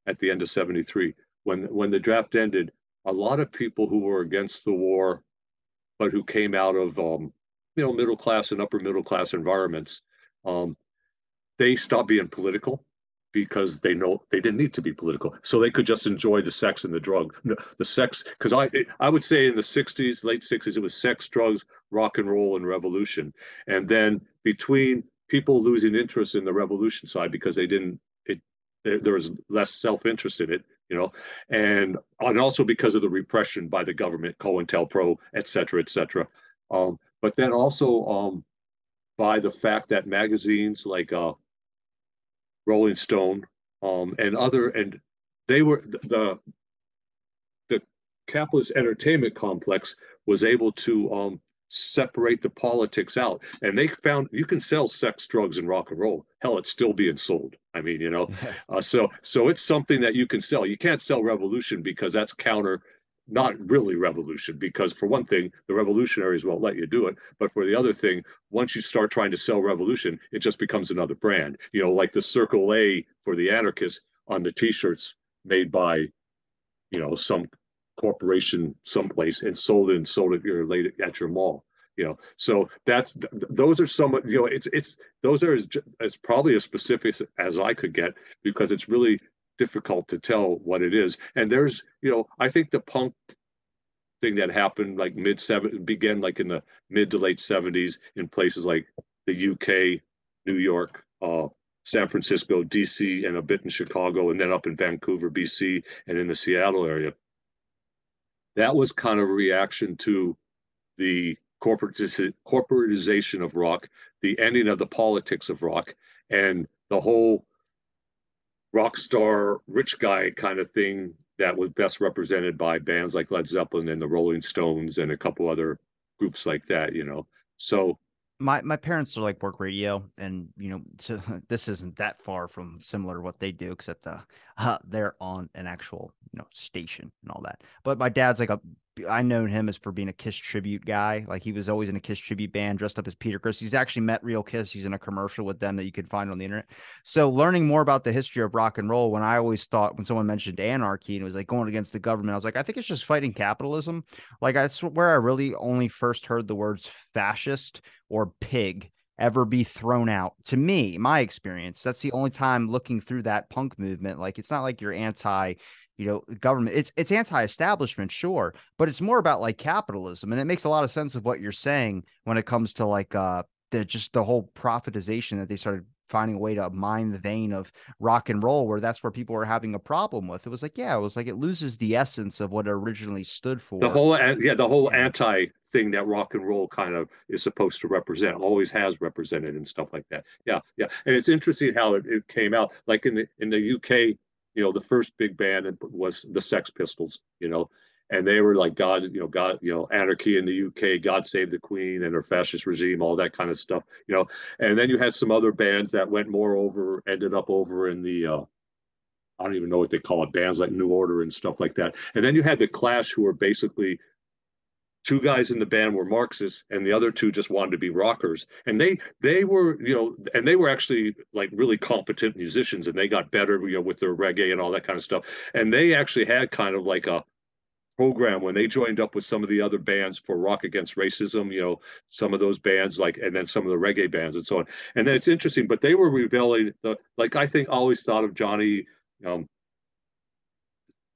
at the end of 73 when when the draft ended a lot of people who were against the war but who came out of um, you know middle class and upper middle class environments um, they stopped being political because they know they didn't need to be political. So they could just enjoy the sex and the drug the sex because i i would say in the 60s late 60s it was sex drugs rock and roll and revolution. And then between people losing interest in the revolution side because they didn't it there, was less self-interest in it you know and and also because of the repression by the government COINTELPRO et cetera et cetera. Um, but then also um, by the fact that magazines like uh, Rolling Stone um, and other and they were the the capitalist entertainment complex was able to um, separate the politics out. And they found you can sell sex drugs and rock and roll. Hell it's still being sold. I mean you know *laughs* uh, so so it's something that you can sell. You can't sell revolution because that's counter not really revolution because for one thing the revolutionaries won't let you do it. But for the other thing once you start trying to sell revolution it just becomes another brand. You know like the circle a for the anarchists on the t-shirts made by you know some corporation someplace and sold it and sold it your late at your mall you know so that's those are some you know it's it's those are as, as probably as specific as i could get because it's really difficult to tell what it is. And there's, you know, I think the punk thing that happened like mid seven began like in the mid to late 70s in places like the UK, New York, uh, San Francisco, DC, and a bit in Chicago, and then up in Vancouver, BC, and in the Seattle area. That was kind of a reaction to the corporatization of rock, the ending of the politics of rock, and the whole rock star rich guy kind of thing that was best represented by bands like Led Zeppelin and the Rolling Stones and a couple other groups like that, you know. So my my parents are like work radio and you know so *laughs* this isn't that far from similar to what they do except uh, uh, *laughs* they're on an actual you know station and all that. But my dad's like a I known him as for being a Kiss tribute guy. Like he was always in a Kiss tribute band, dressed up as Peter Criss. He's actually met real Kiss. He's in a commercial with them that you can find on the internet. So learning more about the history of rock and roll. When I always thought when someone mentioned anarchy and it was like going against the government, I was like, I think it's just fighting capitalism. Like that's where I really only first heard the words fascist or pig ever be thrown out to me my experience that's the only time looking through that punk movement like it's not like you're anti you know government it's it's anti-establishment sure but it's more about like capitalism and it makes a lot of sense of what you're saying when it comes to like uh the just the whole profitization that they started finding a way to mine the vein of rock and roll where that's where people were having a problem with. It was like yeah it was like it loses the essence of what it originally stood for. the whole yeah the whole anti thing that rock and roll kind of is supposed to represent always has represented and stuff like that. Yeah yeah and it's interesting how it, it came out like in the in the uk you know, the first big band was the Sex Pistols, you know, and they were like God, you know, God, you know, anarchy in the UK, God Save the Queen, and her fascist regime, all that kind of stuff, you know. And then you had some other bands that went more over, ended up over in the, uh, I don't even know what they call it, bands like New Order and stuff like that. And then you had the Clash, who were basically two guys in the band were Marxists and the other two just wanted to be rockers. And they they were, you know, and they were actually like really competent musicians and they got better, you know, with their reggae and all that kind of stuff. And they actually had kind of like a program when they joined up with some of the other bands for rock against racism you know some of those bands like and then some of the reggae bands and so on and then it's interesting but they were rebelling the like i think always thought of johnny um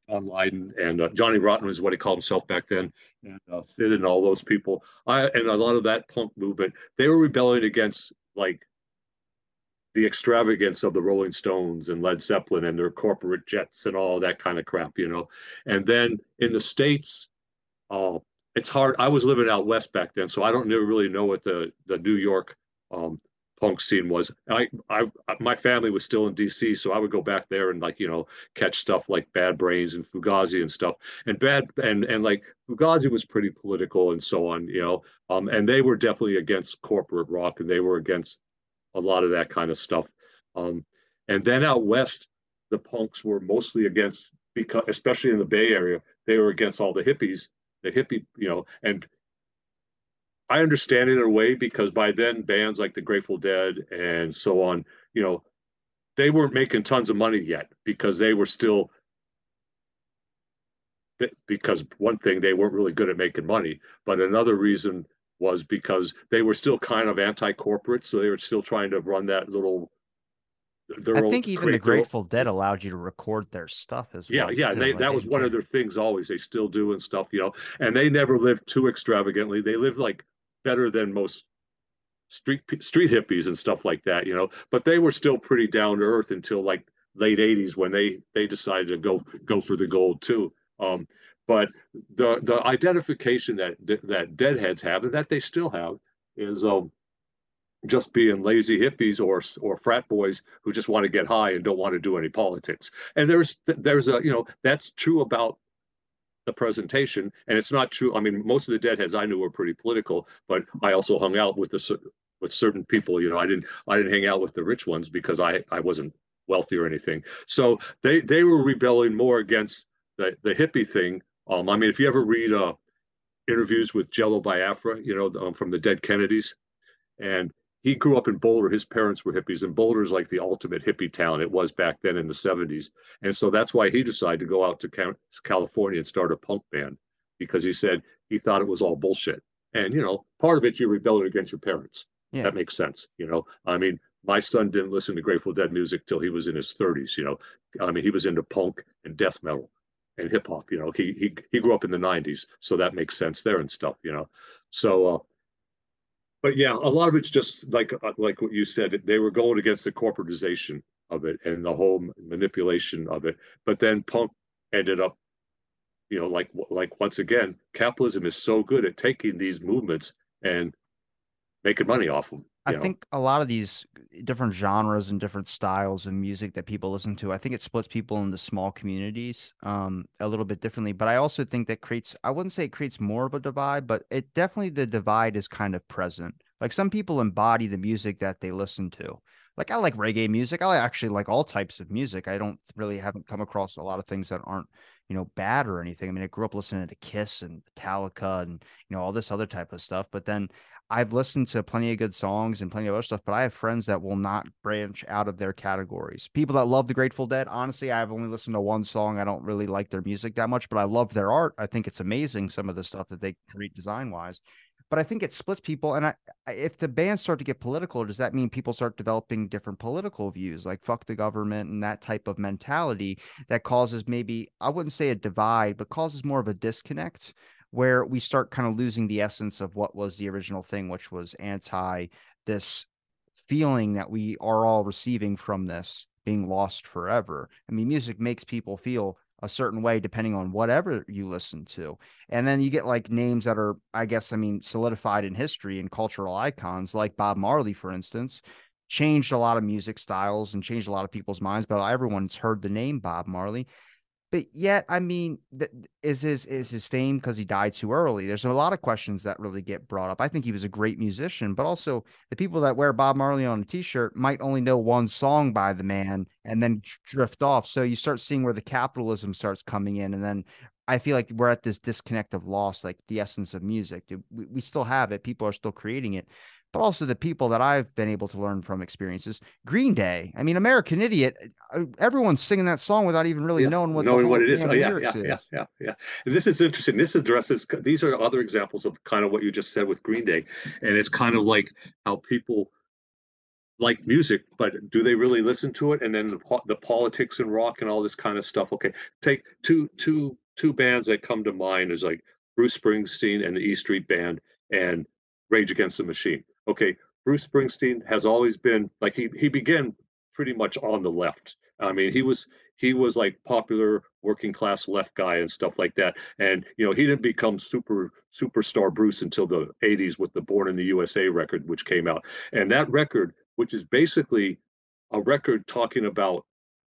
John Lydon and uh, Johnny Rotten was what he called himself back then, and uh, Sid and all those people. I and a lot of that punk movement, they were rebelling against like the extravagance of the Rolling Stones and Led Zeppelin and their corporate jets and all that kind of crap, you know. And then in the states, uh, it's hard. I was living out west back then, so I don't really know what the the New York um, punk scene was. I, I, my family was still in D.C., so I would go back there and like you know catch stuff like Bad Brains and Fugazi and stuff. And bad and and like Fugazi was pretty political and so on, you know. Um, and they were definitely against corporate rock and they were against a lot of that kind of stuff. Um, and then out west, the punks were mostly against because, especially in the Bay Area, they were against all the hippies, the hippie, you know. And I understand in a way because by then bands like the Grateful Dead and so on, you know, they weren't making tons of money yet because they were still because one thing they weren't really good at making money, but another reason was because they were still kind of anti-corporate, so they were still trying to run that little. I think even the Grateful Dead allowed you to record their stuff as yeah, well. Yeah, yeah, they, that was one care. of their things. Always, they still do and stuff, you know. And they never lived too extravagantly. They lived like better than most street street hippies and stuff like that, you know. But they were still pretty down to earth until like late '80s when they they decided to go go for the gold too. Um, but the the identification that that deadheads have and that they still have is um, just being lazy hippies or or frat boys who just want to get high and don't want to do any politics. And there's there's a you know that's true about the presentation, and it's not true. I mean, most of the deadheads I knew were pretty political, but I also hung out with the with certain people. You know, I didn't I didn't hang out with the rich ones because I I wasn't wealthy or anything. So they they were rebelling more against the the hippie thing um, I mean, if you ever read uh, interviews with Jello Biafra, you know, um, from the Dead Kennedys, and he grew up in Boulder. His parents were hippies, and Boulder's like the ultimate hippie town. It was back then in the 70s. And so that's why he decided to go out to California and start a punk band because he said he thought it was all bullshit. And, you know, part of it, you're rebelling against your parents. Yeah. That makes sense. You know, I mean, my son didn't listen to Grateful Dead music till he was in his 30s. You know, I mean, he was into punk and death metal and hip hop. You know, he he he grew up in the '90s, so that makes sense there and stuff. You know, so. Uh, but yeah, a lot of it's just like uh, like what you said. They were going against the corporatization of it and the whole manipulation of it. But then punk ended up, you know, like like once again, capitalism is so good at taking these movements and making money off them. I know? think a lot of these different genres and different styles of music that people listen to, I think it splits people into small communities um, a little bit differently. But I also think that creates, I wouldn't say it creates more of a divide, but it definitely, the divide is kind of present. Like some people embody the music that they listen to. Like I like reggae music. I actually like all types of music. I don't really haven't come across a lot of things that aren't, you know, bad or anything. I mean, I grew up listening to Kiss and Metallica and, you know, all this other type of stuff. But then I've listened to plenty of good songs and plenty of other stuff, but I have friends that will not branch out of their categories. People that love the Grateful Dead, honestly, I've only listened to one song. I don't really like their music that much, but I love their art. I think it's amazing some of the stuff that they create design wise. But I think it splits people. And I, if the bands start to get political, does that mean people start developing different political views, like fuck the government and that type of mentality that causes maybe, I wouldn't say a divide, but causes more of a disconnect where we start kind of losing the essence of what was the original thing, which was anti this feeling that we are all receiving from this being lost forever. I mean, music makes people feel a certain way depending on whatever you listen to. And then you get like names that are, I guess, I mean, solidified in history and cultural icons, like Bob Marley, for instance, changed a lot of music styles and changed a lot of people's minds. But everyone's heard the name Bob Marley but yet, I mean, is his is his fame because he died too early? There's a lot of questions that really get brought up. I think he was a great musician, but also the people that wear Bob Marley on a T-shirt might only know one song by the man and then drift off. So you start seeing where the capitalism starts coming in, and then I feel like we're at this disconnect of loss, like the essence of music. We, we still have it. People are still creating it, but also the people that I've been able to learn from experiences. Green Day. I mean, American Idiot. Uh, everyone's singing that song without even really yeah, knowing what knowing what it is. Oh, yeah, yeah, yeah, yeah, yeah. And this is interesting. This addresses. These are other examples of kind of what you just said with Green Day, and it's kind of like how people like music, but do they really listen to it? And then the, the politics and rock and all this kind of stuff. Okay, take two two two bands that come to mind is like Bruce Springsteen and the E Street Band and Rage Against the Machine. Okay, Bruce Springsteen has always been like he he began pretty much on the left. I mean, he was he was like popular working class left guy and stuff like that. And you know, he didn't become super superstar Bruce until the 80s with the Born in the USA record, which came out. And that record which is basically a record talking about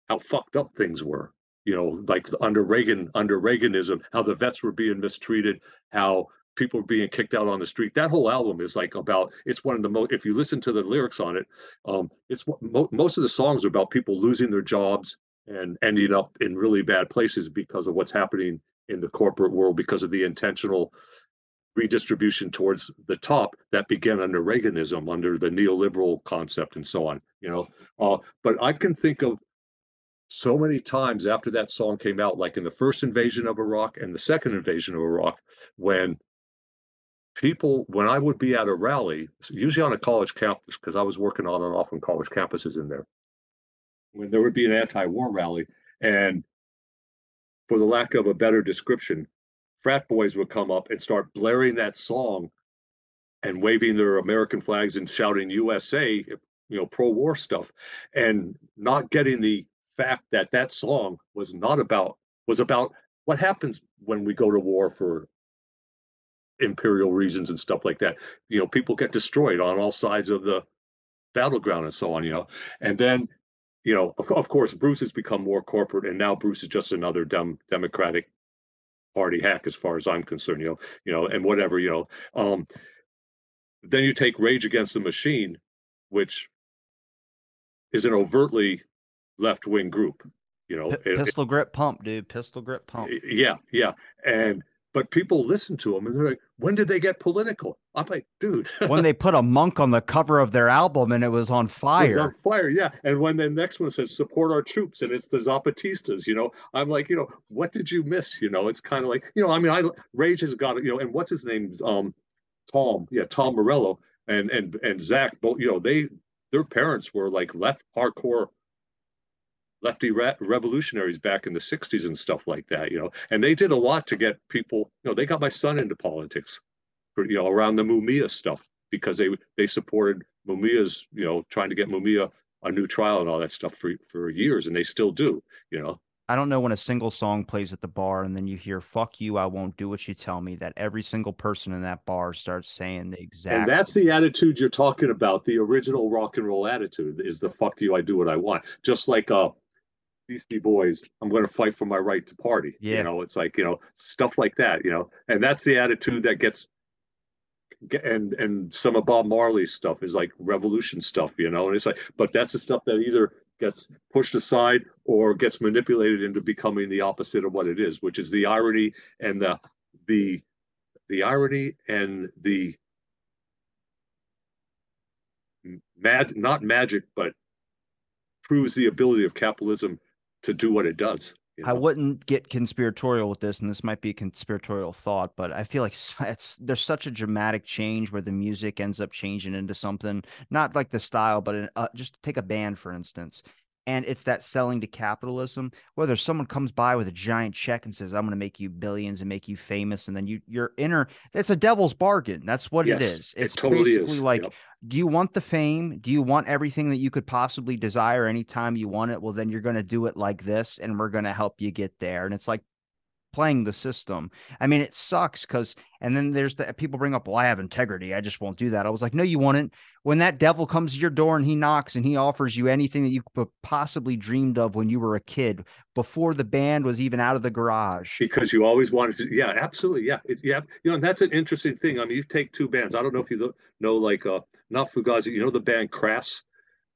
how fucked up things were. You know, like under Reagan, under Reaganism, how the vets were being mistreated, how people being kicked out on the street. That whole album is like about. It's one of the most. If you listen to the lyrics on it, um, it's mo- most of the songs are about people losing their jobs and ending up in really bad places because of what's happening in the corporate world because of the intentional redistribution towards the top that began under Reaganism, under the neoliberal concept, and so on. You know, uh, but I can think of so many times after that song came out, like in the first invasion of Iraq and the second invasion of Iraq, when people, when I would be at a rally, usually on a college campus, because I was working on and off on college campuses in there, when there would be an anti-war rally, and for the lack of a better description, frat boys would come up and start blaring that song and waving their American flags and shouting USA, you know, pro-war stuff, and not getting the fact that that song was not about was about what happens when we go to war for imperial reasons and stuff like that. You know, people get destroyed on all sides of the battleground and so on. You know, and then you know, of, of course, Bruce has become more corporate, and now Bruce is just another dumb Democratic party hack as far as I'm concerned, you know, you know, and whatever, you know. Um, then you take Rage Against the Machine, which is an overtly left wing group, you know. P- pistol it, grip pump, dude. Pistol grip pump. Yeah, yeah. And but people listen to them and they're like, when did they get political? I'm like, dude. *laughs* when they put a monk on the cover of their album and it was on fire. It was on fire, yeah. And when the next one says support our troops and it's the Zapatistas, you know, I'm like, you know, what did you miss? You know, it's kind of like, you know, I mean, I Rage has got it, you know, and what's his name? Um, Tom, yeah, Tom Morello and and and Zack, both, you know, they their parents were like left hardcore lefty re- revolutionaries back in the 60s and stuff like that you know and they did a lot to get people you know they got my son into politics for, you know around the mumia stuff because they they supported mumia's you know trying to get mumia a new trial and all that stuff for for years and they still do you know I don't know when a single song plays at the bar and then you hear "fuck you, I won't do what you tell me." That every single person in that bar starts saying the exact. And that's the attitude you're talking about. The original rock and roll attitude is the "fuck you, I do what I want." Just like uh, Beastie Boys, I'm going to fight for my right to party. Yeah. You know, it's like, you know, stuff like that, you know, and that's the attitude that gets, and, and some of Bob Marley's stuff is like revolution stuff, you know, and it's like, but that's the stuff that either gets pushed aside or gets manipulated into becoming the opposite of what it is, which is the irony and the, the, the irony and the mad, not magic, but proves the ability of capitalism to do what it does. You know? I wouldn't get conspiratorial with this, and this might be a conspiratorial thought, but I feel like *laughs* it's there's such a dramatic change where the music ends up changing into something not like the style, but uh, just take a band for instance and it's that selling to capitalism whether someone comes by with a giant check and says i'm going to make you billions and make you famous and then you you're inner it's a devil's bargain that's what yes, it is it's it totally basically is. like yep. do you want the fame do you want everything that you could possibly desire anytime you want it well then you're going to do it like this and we're going to help you get there and it's like playing the system. I mean, it sucks because, and then there's the people bring up, well, I have integrity. I just won't do that. I was like, no, you wouldn't. When that devil comes to your door and he knocks and he offers you anything that you possibly dreamed of when you were a kid before the band was even out of the garage. Because you always wanted to. Yeah, absolutely. Yeah. It, yeah. You know, and that's an interesting thing. I mean, you take two bands. I don't know if you know, like, uh, not Fugazi, you know, the band Crass?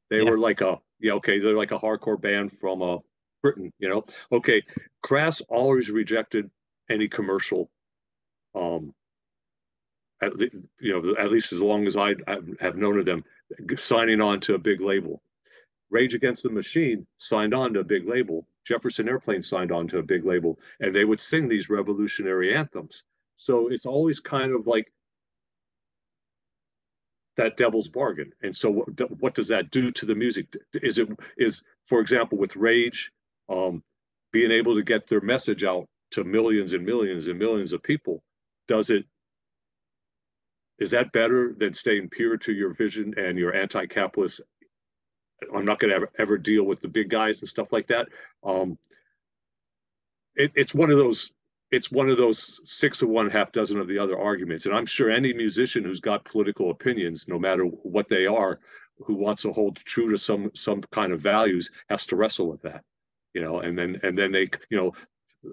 They yeah. were like a, yeah, okay. They're like a hardcore band from, uh, Britain, you know. Okay, Crass always rejected any commercial um at, you know at least as long as I, I have known of them signing on to a big label rage against the machine signed on to a big label jefferson airplane signed on to a big label and they would sing these revolutionary anthems so it's always kind of like that devil's bargain. And so what, what does that do to the music? Is it is for example with Rage, um, being able to get their message out to millions and millions and millions of people, does it is that better than staying pure to your vision and your anti-capitalist? I'm not going to ever, ever deal with the big guys and stuff like that. Um, it, it's one of those it's one of those six of one, half dozen of the other arguments. And I'm sure any musician who's got political opinions, no matter what they are, who wants to hold true to some some kind of values, has to wrestle with that. You know, and then and then they, you know,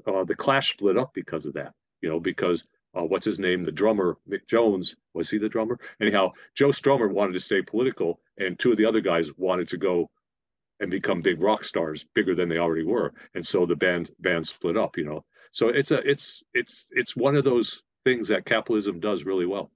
uh, the Clash split up because of that. You know, because uh, what's his name, the drummer Mick Jones, was he the drummer? Anyhow, Joe Strummer wanted to stay political, and two of the other guys wanted to go and become big rock stars, bigger than they already were. And so the band band split up. You know, so it's a it's it's it's one of those things that capitalism does really well.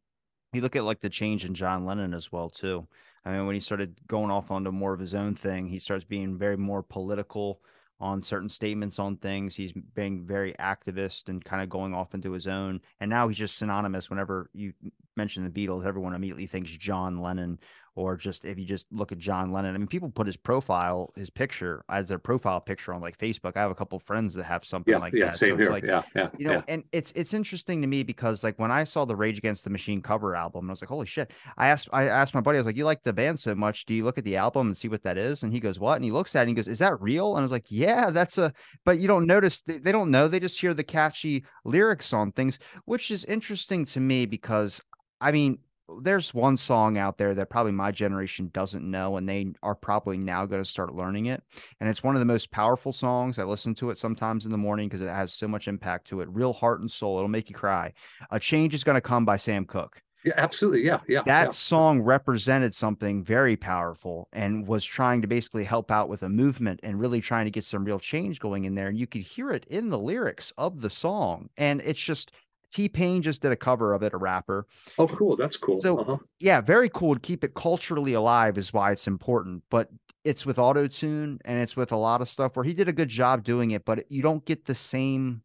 You look at like the change in John Lennon as well too. I mean, when he started going off onto more of his own thing, he starts being very more political on certain statements on things. He's being very activist and kind of going off into his own. And now he's just synonymous. Whenever you mention the Beatles, everyone immediately thinks John Lennon or just if you just look at John Lennon, I mean, people put his profile, his picture as their profile picture on like Facebook. I have a couple friends that have something yeah, like yeah, that. Same so here. like, yeah, yeah. You know, yeah. and it's it's interesting to me because like when I saw the Rage Against the Machine cover album, I was like, holy shit. I asked I asked my buddy, I was like, You like the band so much. Do you look at the album and see what that is? And he goes, What? And he looks at it and he goes, Is that real? And I was like, Yeah, that's a but you don't notice they, they don't know. They just hear the catchy lyrics on things, which is interesting to me because I mean, there's one song out there that probably my generation doesn't know and they are probably now going to start learning it and it's one of the most powerful songs. I listen to it sometimes in the morning because it has so much impact to it real heart and soul. It'll make you cry. A change is going to come by sam cooke. Yeah absolutely. Yeah yeah that yeah. song represented something very powerful and was trying to basically help out with a movement and really trying to get some real change going in there and you could hear it in the lyrics of the song and it's just T Pain just did a cover of it, a rapper. Oh, cool. That's cool. So, uh-huh. yeah, very cool to keep it culturally alive is why it's important. But it's with auto tune and it's with a lot of stuff where he did a good job doing it, but you don't get the same.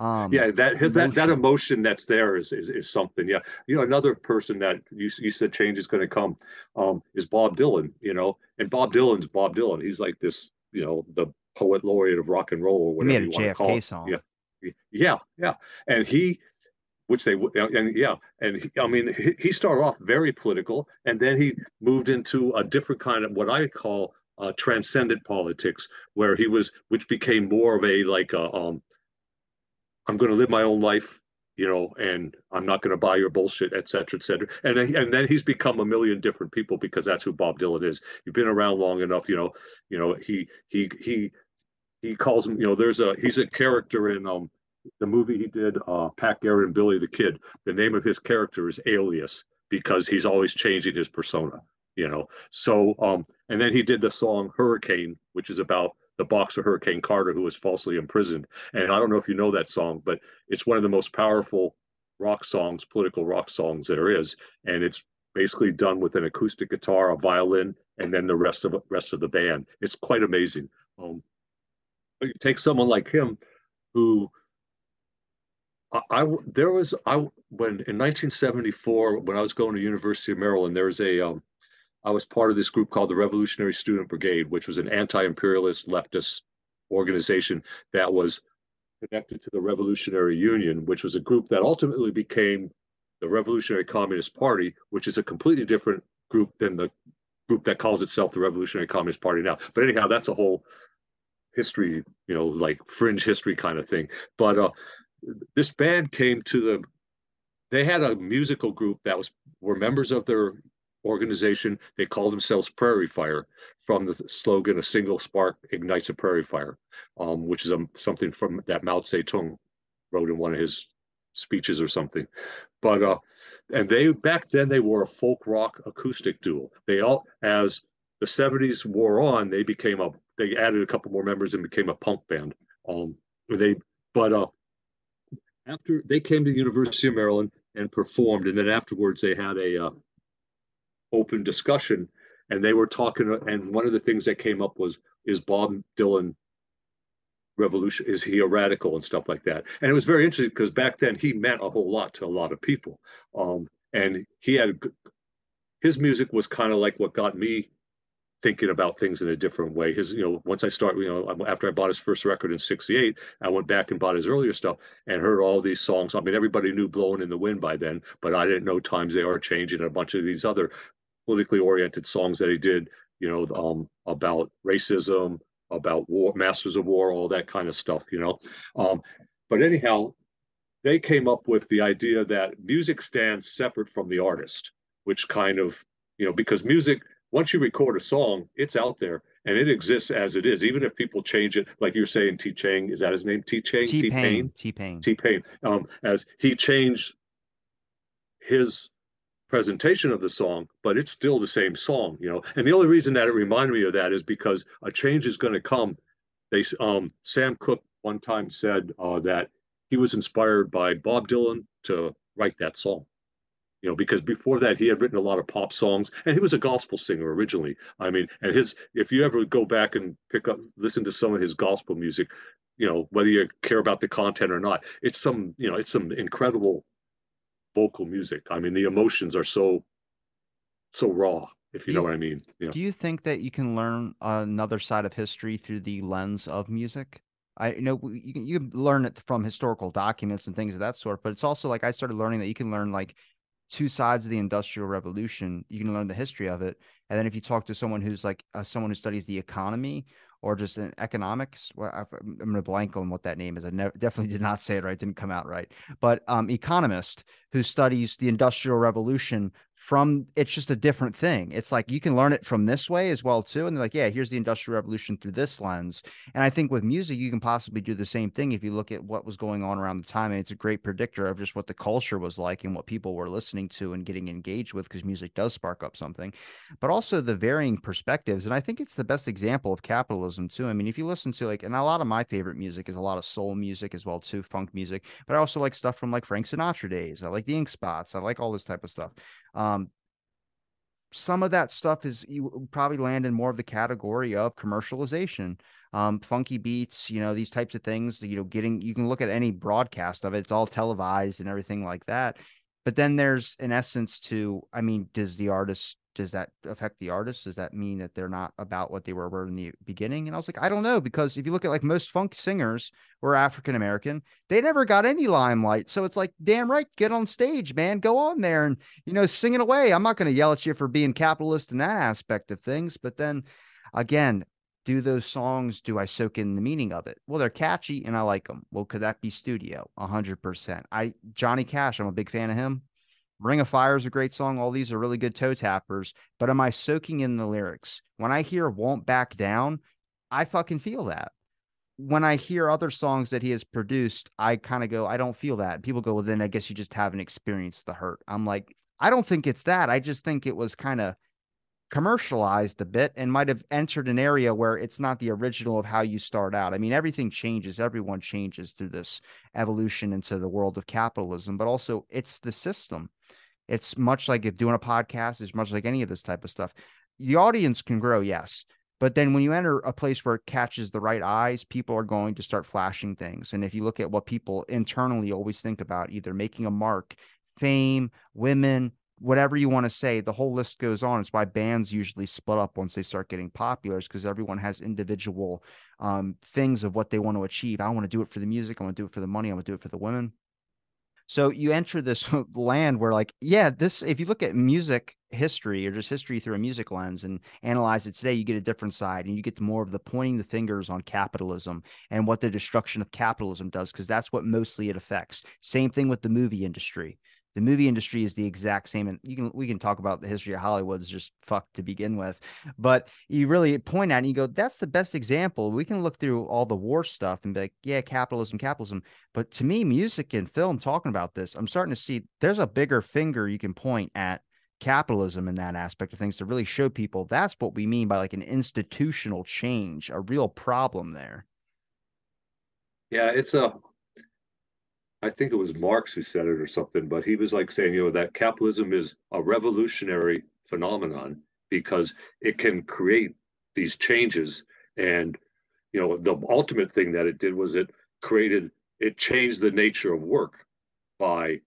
Um, yeah, that his, that that emotion that's there is, is is something. Yeah, you know, another person that you you said change is going to come um, is Bob Dylan. You know, and Bob Dylan's Bob Dylan. He's like this, you know, the poet laureate of rock and roll or whatever you want to call it. Song. Yeah, yeah, yeah, and he which they and yeah and he, i mean he, started off very political and then he moved into a different kind of what i call uh, transcendent politics where he was which became more of a like a, um i'm going to live my own life you know and i'm not going to buy your bullshit et cetera et cetera. And and then he's become a million different people because that's who bob dylan is. You've been around long enough you know you know he he he he calls him you know there's a he's a character in um the movie he did, uh, Pat Garrett and Billy the Kid, the name of his character is Alias because he's always changing his persona, you know. So, um, and then he did the song Hurricane, which is about the boxer Hurricane Carter who was falsely imprisoned. And I don't know if you know that song, but it's one of the most powerful rock songs, political rock songs there is, and it's basically done with an acoustic guitar, a violin, and then the rest of rest of the band. It's quite amazing. Um, you take someone like him, who I, there was I when in 1974 when I was going to University of Maryland there was a um, I was part of this group called the Revolutionary Student Brigade which was an anti-imperialist leftist organization that was connected to the Revolutionary Union which was a group that ultimately became the Revolutionary Communist Party which is a completely different group than the group that calls itself the Revolutionary Communist Party now. But anyhow that's a whole history you know like fringe history kind of thing. But uh this band came to the they had a musical group that was were members of their organization. They called themselves prairie fire from the slogan a single spark ignites a prairie fire um, which is a, something from that mao zedong wrote in one of his speeches or something. But uh and they back then they were a folk rock acoustic duo. They all as the 70s wore on they became a they added a couple more members and became a punk band. Um they but uh after they came to the University of Maryland and performed, and then afterwards they had a uh, open discussion, and they were talking. And one of the things that came up was, "Is Bob Dylan revolution? Is he a radical and stuff like that?" And it was very interesting because back then he meant a whole lot to a lot of people, um, and he had his music was kind of like what got me thinking about things in a different way. His, you know, once I start, you know, after I bought his first record in '68, I went back and bought his earlier stuff and heard all these songs. I mean, everybody knew "Blowing in the Wind" by then, but I didn't know "Times They Are Changing" and a bunch of these other politically oriented songs that he did. You know, um, about racism, about war, Masters of War, all that kind of stuff. You know, um, but anyhow, they came up with the idea that music stands separate from the artist, which kind of you know because music once you record a song, it's out there and it exists as it is. Even if people change it, like you're saying, T Chang, is that his name? T Chang? T Pain. T Pain. T Pain. Um, as he changed his presentation of the song, but it's still the same song, you know. And the only reason that it reminded me of that is because a change is going to come. They, um, Sam Cooke one time said uh, that he was inspired by Bob Dylan to write that song you know, because before that he had written a lot of pop songs and he was a gospel singer originally. I mean, and his, if you ever go back and pick up, listen to some of his gospel music, you know, whether you care about the content or not, it's some, you know, it's some incredible vocal music. I mean, the emotions are so, so raw, if you, you know what I mean. Do you think that you can learn another side of history through the lens of music? I you know you can you can learn it from historical documents and things of that sort, but it's also like I started learning that you can learn like two sides of the industrial revolution you can learn the history of it. And then if you talk to someone who's like uh, someone who studies the economy or just in economics i'm going to blank on what that name is. I never, definitely did not say it right. Didn't come out right. But um, economist who studies the industrial revolution from it's just a different thing. It's like you can learn it from this way as well too. And they're like, yeah, here's the industrial revolution through this lens. And I think with music, you can possibly do the same thing if you look at what was going on around the time. And it's a great predictor of just what the culture was like and what people were listening to and getting engaged with because music does spark up something, but also the varying perspectives. And I think it's the best example of capitalism too. I mean, if you listen to like, and a lot of my favorite music is a lot of soul music as well too, funk music, but I also like stuff from like Frank Sinatra days. I like the Ink Spots. I like all this type of stuff. Um, some of that stuff is you probably land in more of the category of commercialization. Um, funky beats you know these types of things you know getting you can look at any broadcast of it it's all televised and everything like that. But then there's an essence to i mean does the artist does that affect the artist? Does that mean that they're not about what they were in the beginning? And I was like, I don't know, because if you look at like most funk singers were African American, they never got any limelight. So it's like, damn right, get on stage, man, go on there and you know, sing it away. I'm not going to yell at you for being capitalist in that aspect of things, but then again, do those songs do i soak in the meaning of it well they're catchy and i like them well could that be studio 100% i johnny cash i'm a big fan of him Ring of Fire is a great song. All these are really good toe tappers. But am I soaking in the lyrics? When I hear Won't Back Down, I fucking feel that. When I hear other songs that he has produced, I kind of go, I don't feel that. People go, well, then I guess you just haven't experienced the hurt. I'm like, I don't think it's that. I just think it was kind of commercialized a bit and might have entered an area where it's not the original of how you start out. I mean, everything changes, everyone changes through this evolution into the world of capitalism, but also it's the system. It's much like if doing a podcast is much like any of this type of stuff. The audience can grow, yes. But then when you enter a place where it catches the right eyes, people are going to start flashing things. And if you look at what people internally always think about, either making a mark, fame, women, whatever you want to say, the whole list goes on. It's why bands usually split up once they start getting popular, is because everyone has individual um, things of what they want to achieve. I want to do it for the music. I want to do it for the money. I want to do it for the women. So you enter this *laughs* land where, like, yeah, this, if you look at music history or just history through a music lens and analyze it today, you get a different side and you get more of the pointing the fingers on capitalism and what the destruction of capitalism does, because that's what mostly it affects. Same thing with the movie industry the movie industry is the exact same and you can we can talk about the history of hollywood's just fucked to begin with but you really point at and you go that's the best example. We can look through all the war stuff and be like yeah capitalism capitalism. But to me music and film talking about this i'm starting to see there's a bigger finger you can point at capitalism in that aspect of things to really show people that's what we mean by like an institutional change a real problem there. Yeah it's a I think it was Marx who said it or something, but he was like saying, you know, that capitalism is a revolutionary phenomenon because it can create these changes. And, you know, the ultimate thing that it did was it created, it changed the nature of work by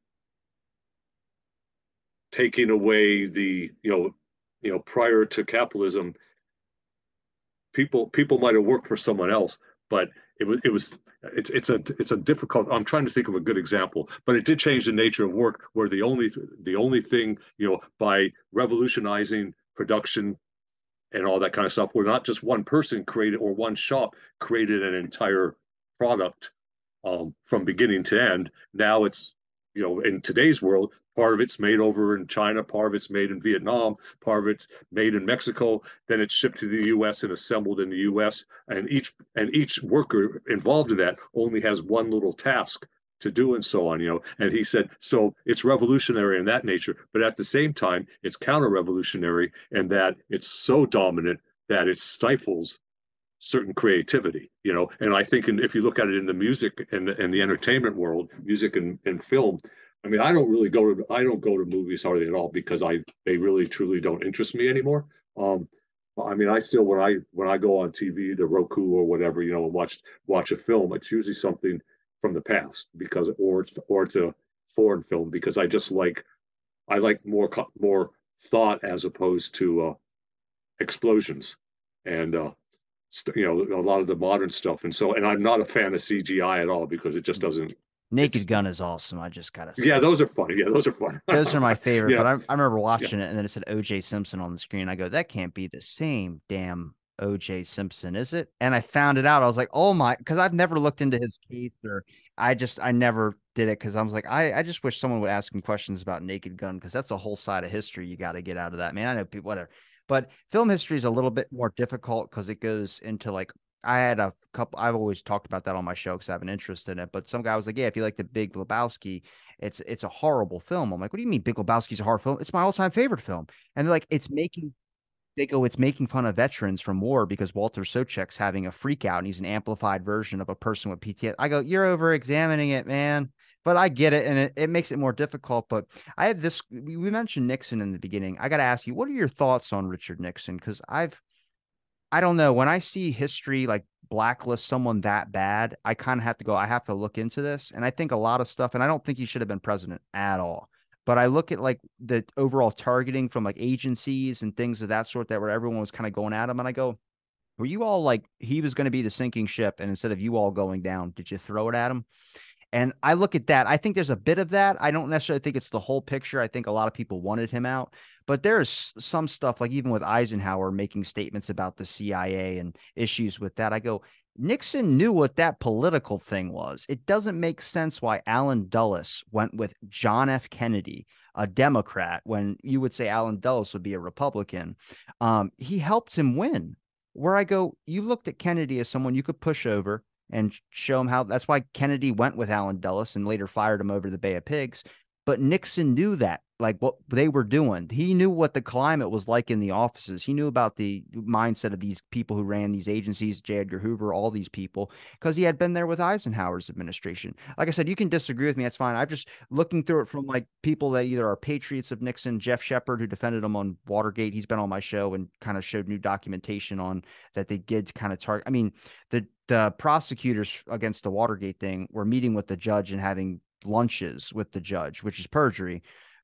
taking away the, you know, you know, prior to capitalism, people people might have worked for someone else, but it was it was it's it's a it's a difficult i'm trying to think of a good example but it did change the nature of work where the only the only thing you know by revolutionizing production and all that kind of stuff where not just one person created or one shop created an entire product um, from beginning to end now it's you know in today's world Part of it's made over in China, part of it's made in Vietnam, part of it's made in Mexico. Then it's shipped to the U.S. and assembled in the U.S. And each and each worker involved in that only has one little task to do and so on. You know, and he said so it's revolutionary in that nature, but at the same time it's counter-revolutionary in that it's so dominant that it stifles certain creativity you know and i think in, if you look at it in the music and the, and the entertainment world music and, and film I mean, I don't really go to I don't go to movies hardly at all because I they really truly don't interest me anymore. Um, I mean, I still when I when I go on TV, the Roku or whatever, you know, and watch watch a film, it's usually something from the past because or it's or it's a foreign film because I just like I like more more thought as opposed to uh, explosions and uh, you know a lot of the modern stuff and so and I'm not a fan of CGI at all because it just mm. doesn't Naked Gun is awesome. I just gotta. Yeah, those are funny. Yeah, those are fun. those are my favorite. Yeah. But I, I remember watching yeah. it, and then it said O.J. Simpson on the screen. I go, that can't be the same damn O.J. Simpson, is it? And I found it out. I was like, oh my, because I've never looked into his case, or I just I never did it because I was like, I I just wish someone would ask him questions about Naked Gun because that's a whole side of history you got to get out of that. Man, I know people whatever. But film history is a little bit more difficult because it goes into like I had a couple. I've always talked about that on my show because I have an interest in it. But some guy was like, "Yeah, if you like the Big Lebowski, it's it's a horrible film." I'm like, "What do you mean Big Lebowski's a horror film? It's my all time favorite film." And they're like, "It's making." They go, it's making fun of veterans from war because Walter Sobchak's having a freak out and he's an amplified version of a person with PTSD. I go, you're over examining it, man but I get it, and it, it makes it more difficult. But I have this. We mentioned Nixon in the beginning. I got to ask you, what are your thoughts on Richard Nixon? Because I've I don't know. When I see history like blacklist someone that bad, I kind of have to go, I have to look into this. And I think a lot of stuff, and I don't think he should have been president at all. But I look at like the overall targeting from like agencies and things of that sort that where everyone was kind of going at him. And I go, were you all like he was going to be the sinking ship? And instead of you all going down, did you throw it at him? And I look at that. I think there's a bit of that. I don't necessarily think it's the whole picture. I think a lot of people wanted him out, but there's some stuff like even with Eisenhower making statements about the CIA and issues with that. I go, Nixon knew what that political thing was. It doesn't make sense why Allen Dulles went with John F. Kennedy, a Democrat, when you would say Allen Dulles would be a Republican. Um, he helped him win. Where I go, you looked at Kennedy as someone you could push over and show him how that's why Kennedy went with Allen Dulles and later fired him over the Bay of Pigs. But Nixon knew that, like what they were doing. He knew what the climate was like in the offices. He knew about the mindset of these people who ran these agencies, J. Edgar Hoover, all these people, because he had been there with Eisenhower's administration. Like I said, you can disagree with me. That's fine. I'm just looking through it from like people that either are patriots of Nixon, Geoff Shepard, who defended him on Watergate. He's been on my show and kind of showed new documentation on that they did kind of target. I mean, the the prosecutors against the Watergate thing were meeting with the judge and having lunches with the judge, which is perjury,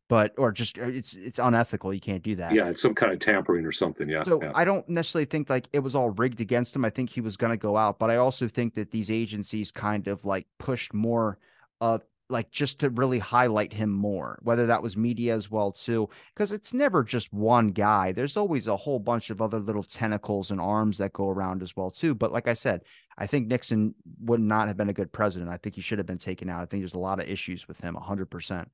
but or just uh, it's it's unethical. You can't do that. Yeah, it's some kind of tampering or something. Yeah. So yeah. I don't necessarily think like it was all rigged against him. I think he was going to go out, but I also think that these agencies kind of like pushed more of like just to really highlight him more, whether that was media as well too, because it's never just one guy. There's always a whole bunch of other little tentacles and arms that go around as well too. But like I said, I think Nixon would not have been a good president. I think he should have been taken out. I think there's a lot of issues with him, 100%.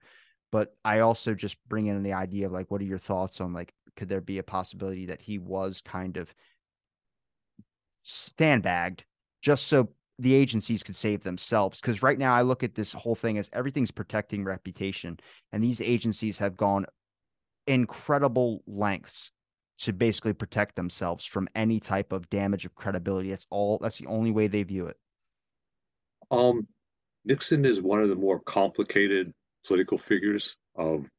But I also just bring in the idea of like, what are your thoughts on like, could there be a possibility that he was kind of sandbagged just so the agencies could save themselves. Because right now, I look at this whole thing as everything's protecting reputation, and these agencies have gone incredible lengths to basically protect themselves from any type of damage of credibility. That's all. That's the only way they view it. Um, Nixon is one of the more complicated political figures of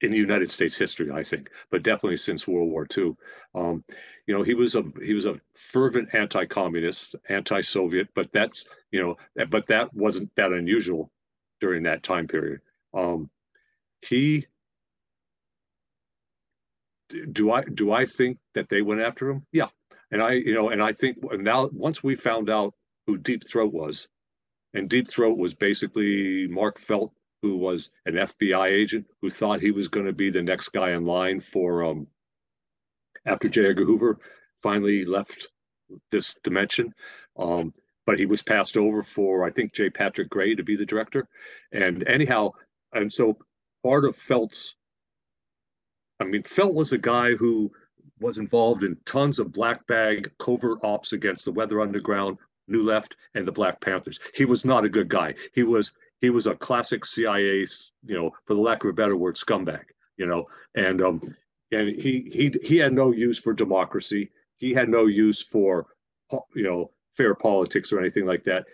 in the United States history, I think, but definitely since World War II. Um, you know, he was a he was a fervent anti-communist, anti-Soviet, but that's you know, but that wasn't that unusual during that time period. Um, he do I do I think that they went after him? Yeah, and I you know, and I think now once we found out who Deep Throat was, and Deep Throat was basically Mark Felt who was an FBI agent who thought he was going to be the next guy in line for um, after J. Edgar Hoover finally left this dimension. Um, but he was passed over for I think J. Patrick Gray to be the director. And anyhow, and so part of Felt's, I mean, Felt was a guy who was involved in tons of black bag covert ops against the Weather Underground, New Left, and the Black Panthers. He was not a good guy. He was he was a classic CIA, you know, for the lack of a better word, scumbag, you know, and um, and he he he had no use for democracy. He had no use for you know fair politics or anything like that.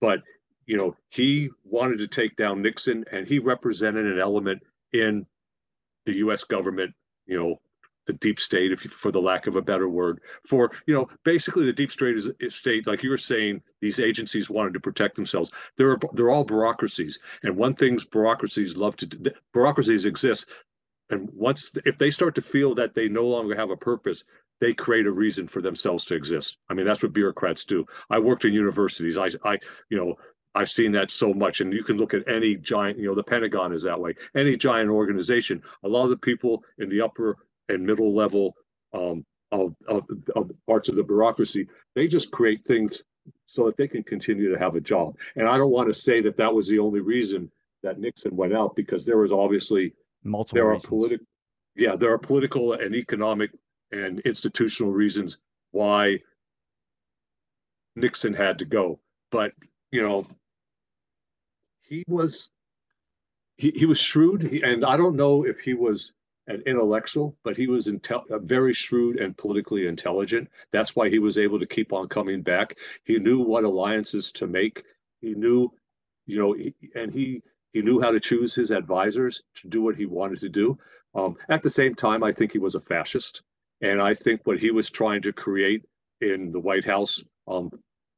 But you know, he wanted to take down Nixon, and he represented an element in the U.S. government, you know, the deep state, if you, for the lack of a better word, for you know, basically the deep state is, is state, like you were saying, these agencies wanted to protect themselves. They're they're all bureaucracies, and one things bureaucracies love to do, bureaucracies exist, and once if they start to feel that they no longer have a purpose, they create a reason for themselves to exist. I mean, that's what bureaucrats do. I worked in universities. I I you know I've seen that so much. And you can look at any giant, you know, the Pentagon is that way. Any giant organization, a lot of the people in the upper and middle level um, of, of, of parts of the bureaucracy. They just create things so that they can continue to have a job. And I don't want to say that that was the only reason that Nixon went out because there was obviously multiple. There reasons. are political, yeah, there are political and economic and institutional reasons why Nixon had to go. But you know, he was he, he was shrewd, he, and I don't know if he was an intellectual, but he was intel- very shrewd and politically intelligent. That's why he was able to keep on coming back. He knew what alliances to make. He knew, you know, he, and he he knew how to choose his advisors to do what he wanted to do. Um, at the same time, I think he was a fascist, and I think what he was trying to create in the White House, um,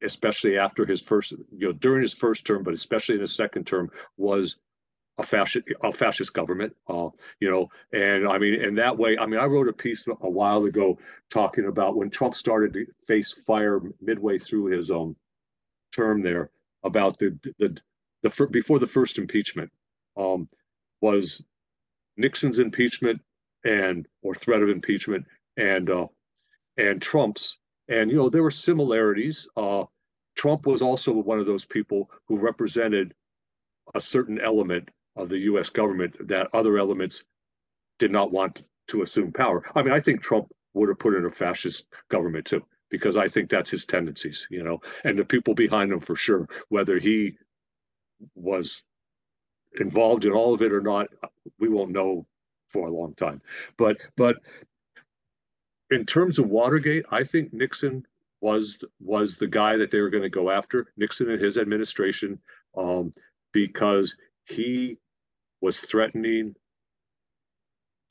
especially after his first, you know, during his first term, but especially in his second term, was a fascist a fascist government uh, you know and i mean in that way i mean i wrote a piece a while ago talking about when trump started to face fire midway through his um term there about the the the before the first impeachment um was nixon's impeachment and or threat of impeachment and uh and trump's. And you know there were similarities uh trump was also one of those people who represented a certain element of the U.S. government that other elements did not want to assume power. I mean, I think Trump would have put in a fascist government too, because I think that's his tendencies, you know, and the people behind him for sure, whether he was involved in all of it or not, we won't know for a long time. But but in terms of Watergate, I think Nixon was was the guy that they were going to go after. Nixon and his administration, um, because he was threatening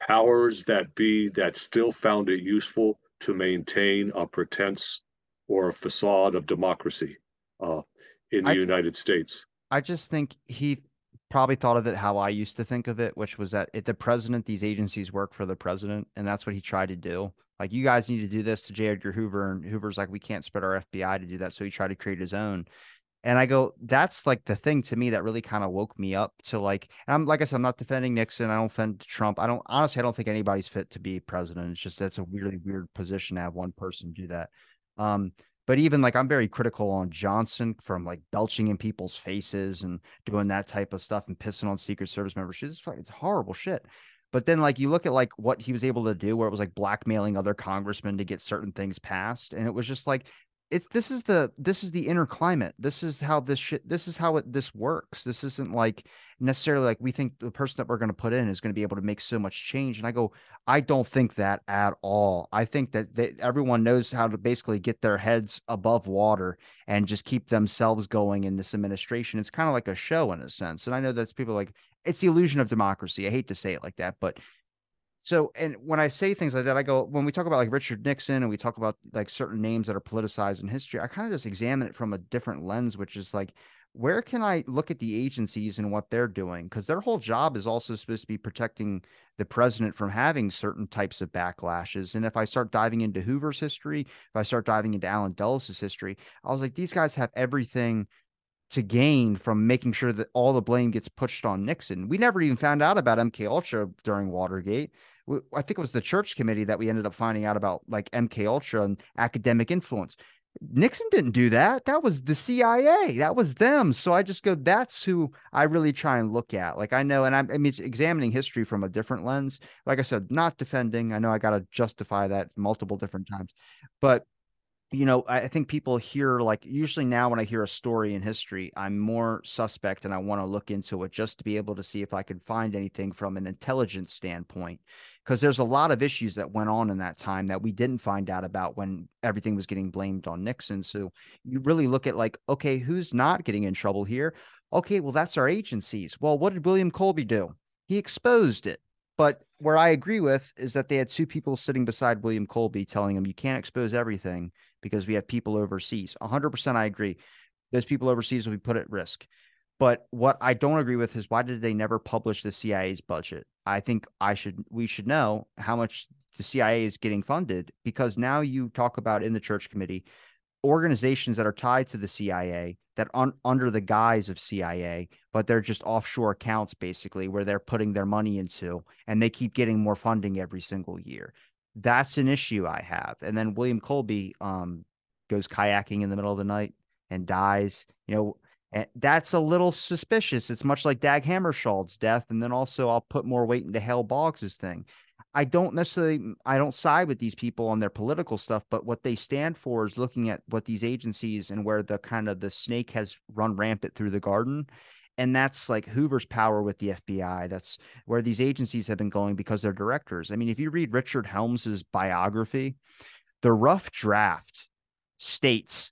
powers that be that still found it useful to maintain a pretense or a facade of democracy uh, in the I, United States. I just think he probably thought of it how I used to think of it, which was that if the president, these agencies work for the president, and that's what he tried to do. Like, you guys need to do this to J. Edgar Hoover, and Hoover's like, we can't spread our FBI to do that. So he tried to create his own. And I go, that's like the thing to me that really kind of woke me up to like, I'm like I said, I'm not defending Nixon. I don't defend Trump. I don't honestly, I don't think anybody's fit to be president. It's just that's a really weird position to have one person do that. Um, but even like I'm very critical on Johnson from like belching in people's faces and doing that type of stuff and pissing on Secret Service members. It's, it's horrible shit. But then like you look at like what he was able to do where it was like blackmailing other congressmen to get certain things passed. And it was just like it's this is the this is the inner climate. This is how this shit this is how it this works. This isn't like necessarily like we think the person that we're going to put in is going to be able to make so much change. And I go, I don't think that at all. I think that they, everyone knows how to basically get their heads above water and just keep themselves going in this administration. It's kind of like a show in a sense. And I know that's people like it's the illusion of democracy. I hate to say it like that, but so and when i say things like that i go when we talk about like richard nixon and we talk about like certain names that are politicized in history i kind of just examine it from a different lens which is like where can i look at the agencies and what they're doing because their whole job is also supposed to be protecting the president from having certain types of backlashes and if i start diving into hoover's history if i start diving into allen dulles' history i was like these guys have everything to gain from making sure that all the blame gets pushed on Nixon. We never even found out about MK Ultra during Watergate. I think it was the church committee that we ended up finding out about like MK Ultra and academic influence. Nixon didn't do that. That was the CIA. That was them. So I just go, that's who I really try and look at. Like I know, and I'm, I mean, it's examining history from a different lens. Like I said, not defending. I know I got to justify that multiple different times, but you know, I think people hear like usually now when I hear a story in history, I'm more suspect and I want to look into it just to be able to see if I can find anything from an intelligence standpoint. Because there's a lot of issues that went on in that time that we didn't find out about when everything was getting blamed on Nixon. So you really look at like, okay, who's not getting in trouble here? Okay, well, that's our agencies. Well, what did William Colby do? He exposed it. But where I agree with is that they had two people sitting beside William Colby telling him, you can't expose everything because we have people overseas. 100% I agree. Those people overseas will be put at risk. But what I don't agree with is why did they never publish the CIA's budget? I think I should we should know how much the CIA is getting funded because now you talk about in the church committee organizations that are tied to the CIA that un, under the guise of CIA, but they're just offshore accounts basically where they're putting their money into and they keep getting more funding every single year that's an issue I have. And then William Colby um, goes kayaking in the middle of the night and dies. You know, and that's a little suspicious. It's much like Dag Hammarskjöld's death. And then also, I'll put more weight into Hale Boggs's thing. I don't necessarily, I don't side with these people on their political stuff, but what they stand for is looking at what these agencies and where the kind of the snake has run rampant through the garden and that's like Hoover's power with the FBI. That's where these agencies have been going because they're directors. I mean, if you read Richard Helms's biography, the rough draft states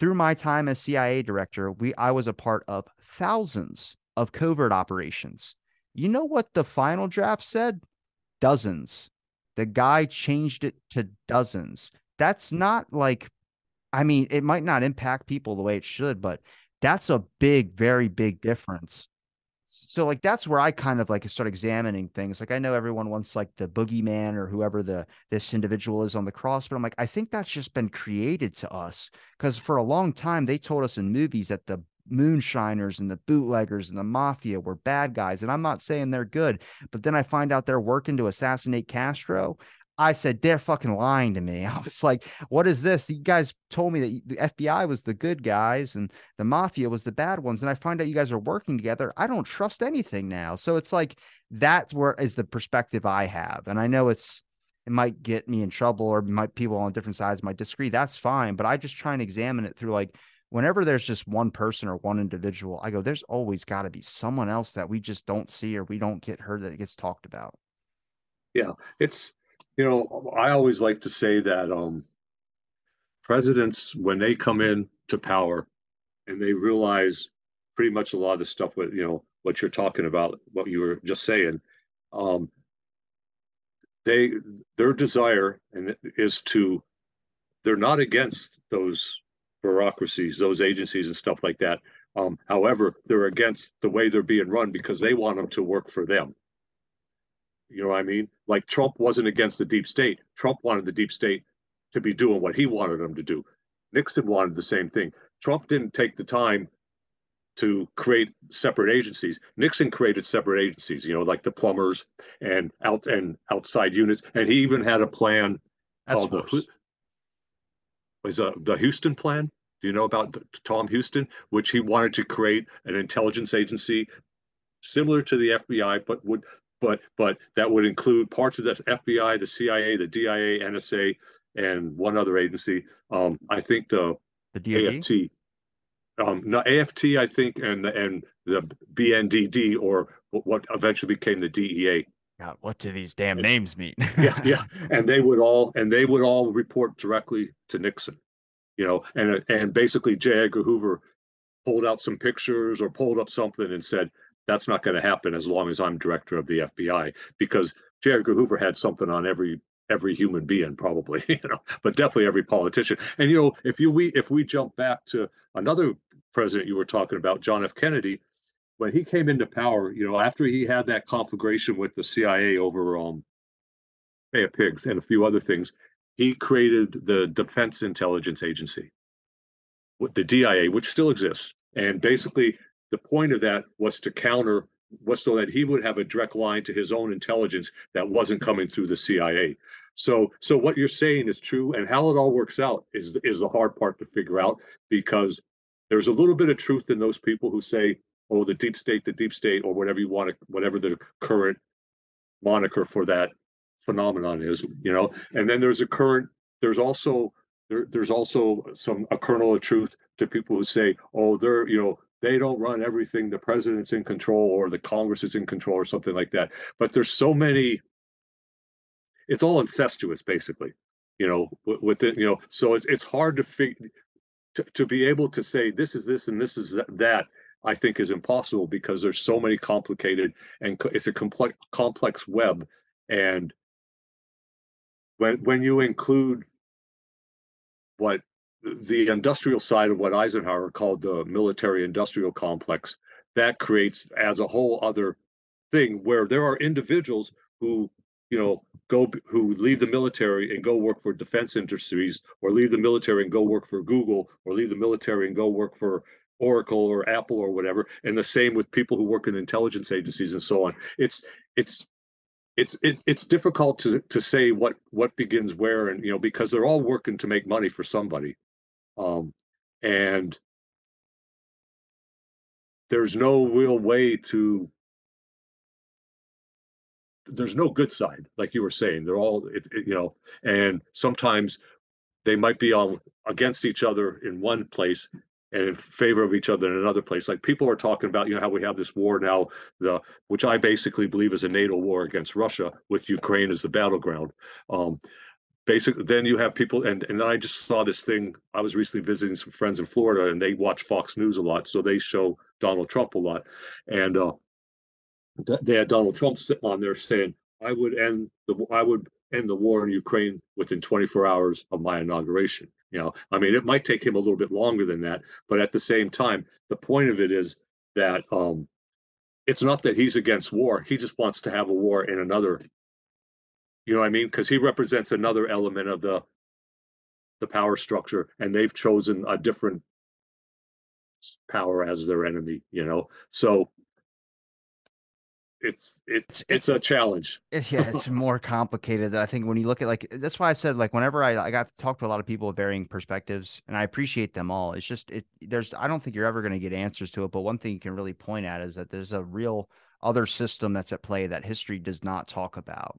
through my time as CIA director, we I was a part of thousands of covert operations. You know what the final draft said? Dozens. The guy changed it to dozens. That's not like I mean, it might not impact people the way it should, but that's a big, very big difference. So like that's where I kind of like start examining things. Like I know everyone wants like the boogeyman or whoever the this individual is on the cross, but I'm like, I think that's just been created to us. Cause for a long time they told us in movies that the moonshiners and the bootleggers and the mafia were bad guys. And I'm not saying they're good, but then I find out they're working to assassinate Castro. I said, they're fucking lying to me. *laughs* I was like, what is this? You guys told me that the FBI was the good guys and the mafia was the bad ones. And I find out you guys are working together. I don't trust anything now. So it's like, that's where is the perspective I have. And I know it's, it might get me in trouble or might people on different sides might disagree. That's fine. But I just try and examine it through like, whenever there's just one person or one individual, I go, there's always got to be someone else that we just don't see or we don't get heard that gets talked about. Yeah, it's you know, I always like to say that um, presidents, when they come in to power and they realize pretty much a lot of the stuff with, you know, what you're talking about, what you were just saying, um, they their desire and is to they're not against those bureaucracies, those agencies and stuff like that. Um, however, they're against the way they're being run because they want them to work for them. You know what I mean? Like Trump wasn't against the deep state. Trump wanted the deep state to be doing what he wanted them to do. Nixon wanted the same thing. Trump didn't take the time to create separate agencies. Nixon created separate agencies, you know, like the plumbers and out and outside units. And he even had a plan That's called worse. the was uh, the Huston plan. Do you know about Tom Huston, which he wanted to create an intelligence agency similar to the FBI, but would but but that would include parts of the FBI, the CIA, the DIA, NSA, and one other agency. Um, I think the, the DoD? AFT, um, no, AFT, I think, and and the BNDD or what eventually became the DEA. God, what do these damn names mean? *laughs* yeah, yeah, and they would all and they would all report directly to Nixon, you know, and and basically J. Edgar Hoover pulled out some pictures or pulled up something and said that's not going to happen as long as I'm director of the FBI because J. Edgar Hoover had something on every every human being probably *laughs* you know but definitely every politician and you know if you we if we jump back to another president you were talking about john f kennedy when he came into power you know after he had that conflagration with the cia over um Bay of Pigs and a few other things he created the defense intelligence agency the dia which still exists and basically the point of that was to counter was so that he would have a direct line to his own intelligence that wasn't coming through the CIA. So so what you're saying is true and how it all works out is is the hard part to figure out because there's a little bit of truth in those people who say oh the deep state the deep state or whatever you want to whatever the current moniker for that phenomenon is you know and then there's a current there's also there, there's also some a kernel of truth to people who say oh they're you know they don't run everything the president's in control or the congress is in control or something like that. But there's so many it's all incestuous basically you know within you know so it's it's hard to figure to, to be able to say this is this and this is that i think is impossible because there's so many complicated and it's a complex complex web. And when when you include what the industrial side of what Eisenhower called the military industrial complex, that creates as a whole other thing where there are individuals who, you know, go who leave the military and go work for defense industries or leave the military and go work for Google or leave the military and go work for Oracle or Apple or whatever. And the same with people who work in intelligence agencies and so on. It's it's it's it, it's difficult to to say what what begins where and you know because they're all working to make money for somebody um, and there's no real way to there's no good side like you were saying they're all it, it, you know and sometimes they might be all against each other in one place and in favor of each other in another place. Like people are talking about you know how we have this war now the which i basically believe is a nato war against russia with ukraine as the battleground. Um, basically then you have people and and I just saw this thing. I was recently visiting some friends in Florida and they watch Fox News a lot, so they show Donald Trump a lot. And uh they had Donald Trump sitting on there saying, I would end the I would end the war in Ukraine within 24 hours of my inauguration. You know, I mean, it might take him a little bit longer than that, but at the same time, the point of it is that um, it's not that he's against war; he just wants to have a war in another you know what I mean? Because he represents another element of the the power structure, and they've chosen a different power as their enemy. You know, so it's it's it's, it's a challenge. Eh, *laughs* yeah, it's more complicated. I think when you look at like that's why I said like whenever I I got to talk to a lot of people with varying perspectives, and I appreciate them all. It's just it there's I don't think you're ever going to get answers to it, but one thing you can really point at is that there's a real other system that's at play that history does not talk about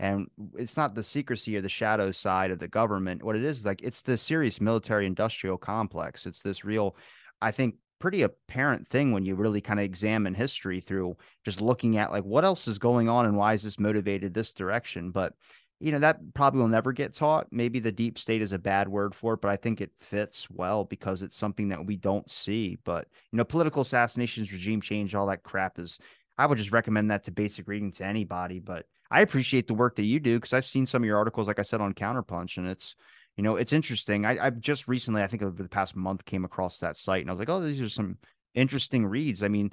and it's not the secrecy or the shadow side of the government. What it is like it's the serious military industrial complex. It's this real i think pretty apparent thing when you really kind of examine history through just looking at like what else is going on and why is this motivated this direction? But you know that probably will never get taught. Maybe the deep state is a bad word for it but i think it fits well because it's something that we don't see. But you know political assassinations regime change all that crap is i would just recommend that to basic reading to anybody. But I appreciate the work that you do because I've seen some of your articles, like I said, on Counterpunch, and it's you know it's interesting. I, I've just recently, I think over the past month, came across that site, and I was like, oh, these are some interesting reads. I mean,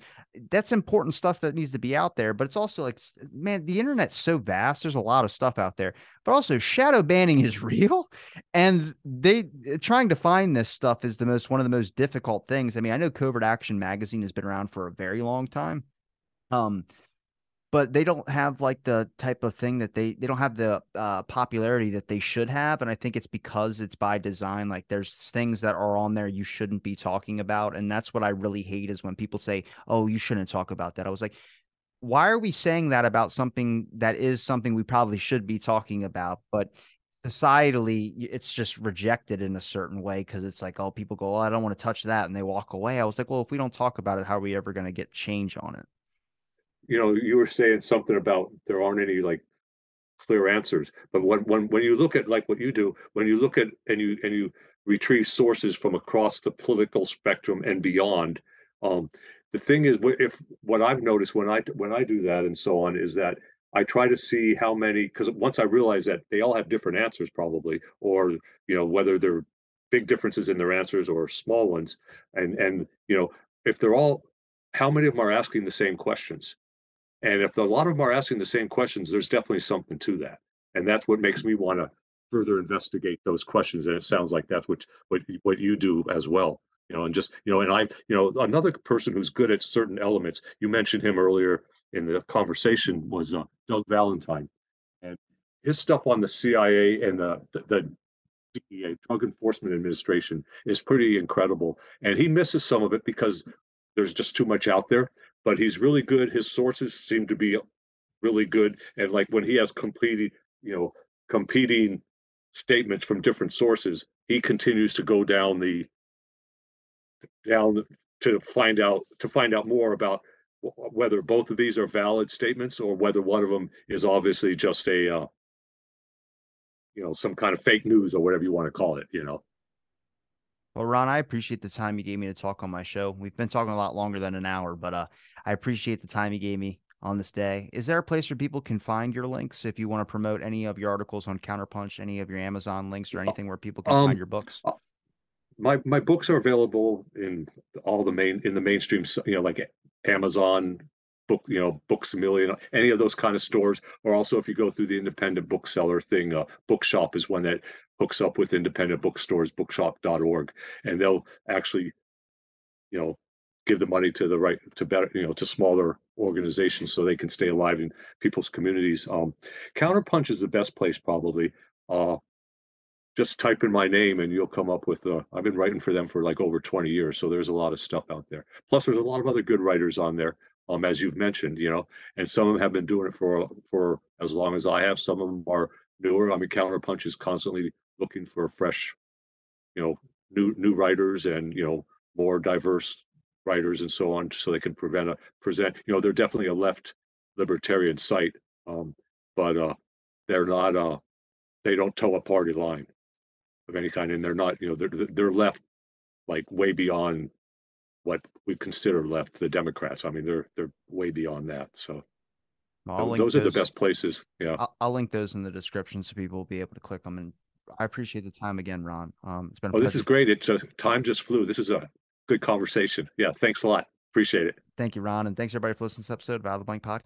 that's important stuff that needs to be out there, but it's also like, man, the internet's so vast. There's a lot of stuff out there, but also shadow banning is *laughs* real. And they trying to find this stuff is the most, one of the most difficult things. I mean, I know Covert Action Magazine has been around for a very long time. Um, but they don't have like the type of thing that they they don't have the uh, popularity that they should have and i think it's because it's by design like there's things that are on there you shouldn't be talking about and that's what i really hate is when people say oh you shouldn't talk about that. I was like why are we saying that about something that is something we probably should be talking about? But societally it's just rejected in a certain way because it's like oh people go oh, i don't want to touch that and they walk away. I was like well if we don't talk about it how are we ever going to get change on it you know you were saying something about there aren't any like clear answers but when when when you look at like what you do when you look at and you and you retrieve sources from across the political spectrum and beyond um the thing is if what i've noticed when i when i do that and so on is that I try to see how many because once I realize that they all have different answers probably, or you know whether they're big differences in their answers or small ones, and and you know if they're all, how many of them are asking the same questions, and if a lot of them are asking the same questions, there's definitely something to that, and that's what makes me want to further investigate those questions, and it sounds like that's what what what you do as well you know and just you know and i you know another person who's good at certain elements you mentioned him earlier in the conversation was uh, Doug Valentine, and his stuff on the CIA and the the DEA, Drug Enforcement Administration, is pretty incredible. And he misses some of it because there's just too much out there. But he's really good. His sources seem to be really good, and like when he has completed, you know, competing statements from different sources, he continues to go down the down to find out to find out more about whether both of these are valid statements or whether one of them is obviously just a uh, you know some kind of fake news or whatever you want to call it you know well ron i appreciate the time you gave me to talk on my show. We've been talking a lot longer than an hour but uh i appreciate the time you gave me on this day. Is there a place where people can find your links if you want to promote any of your articles on counterpunch any of your amazon links or anything where people can um, find your books? uh, my my books are available in all the main in the mainstream you know like Amazon, book, you know, Books a Million, any of those kind of stores, or also if you go through the independent bookseller thing, uh, Bookshop is one that hooks up with independent bookstores, bookshop.org, and they'll actually, you know, give the money to the right to better, you know, to smaller organizations so they can stay alive in people's communities. Um, Counterpunch is the best place probably. Uh, just type in my name and you'll come up with uh, i've been writing for them for like over 20 years so there's a lot of stuff out there plus there's a lot of other good writers on there um as you've mentioned you know and some of them have been doing it for for as long as i have. Some of them are newer. I mean counterpunch is constantly looking for fresh you know new new writers and you know more diverse writers and so on so they can prevent a present you know they're definitely a left libertarian site um but uh they're not uh they don't toe a party line of any kind, and they're not, you know, they're they're left like way beyond what we consider left the Democrats. I mean, they're they're way beyond that. So th- those, are the best places. Yeah, I'll, I'll, link those in the description so people will be able to click them. And I appreciate the time again, Ron. Um, it's been. oh, this is great. It's just, time just flew. This is a good conversation. Yeah, thanks a lot. Appreciate it. Thank you, Ron, and thanks everybody for listening to this episode of Out of the Blank Podcast.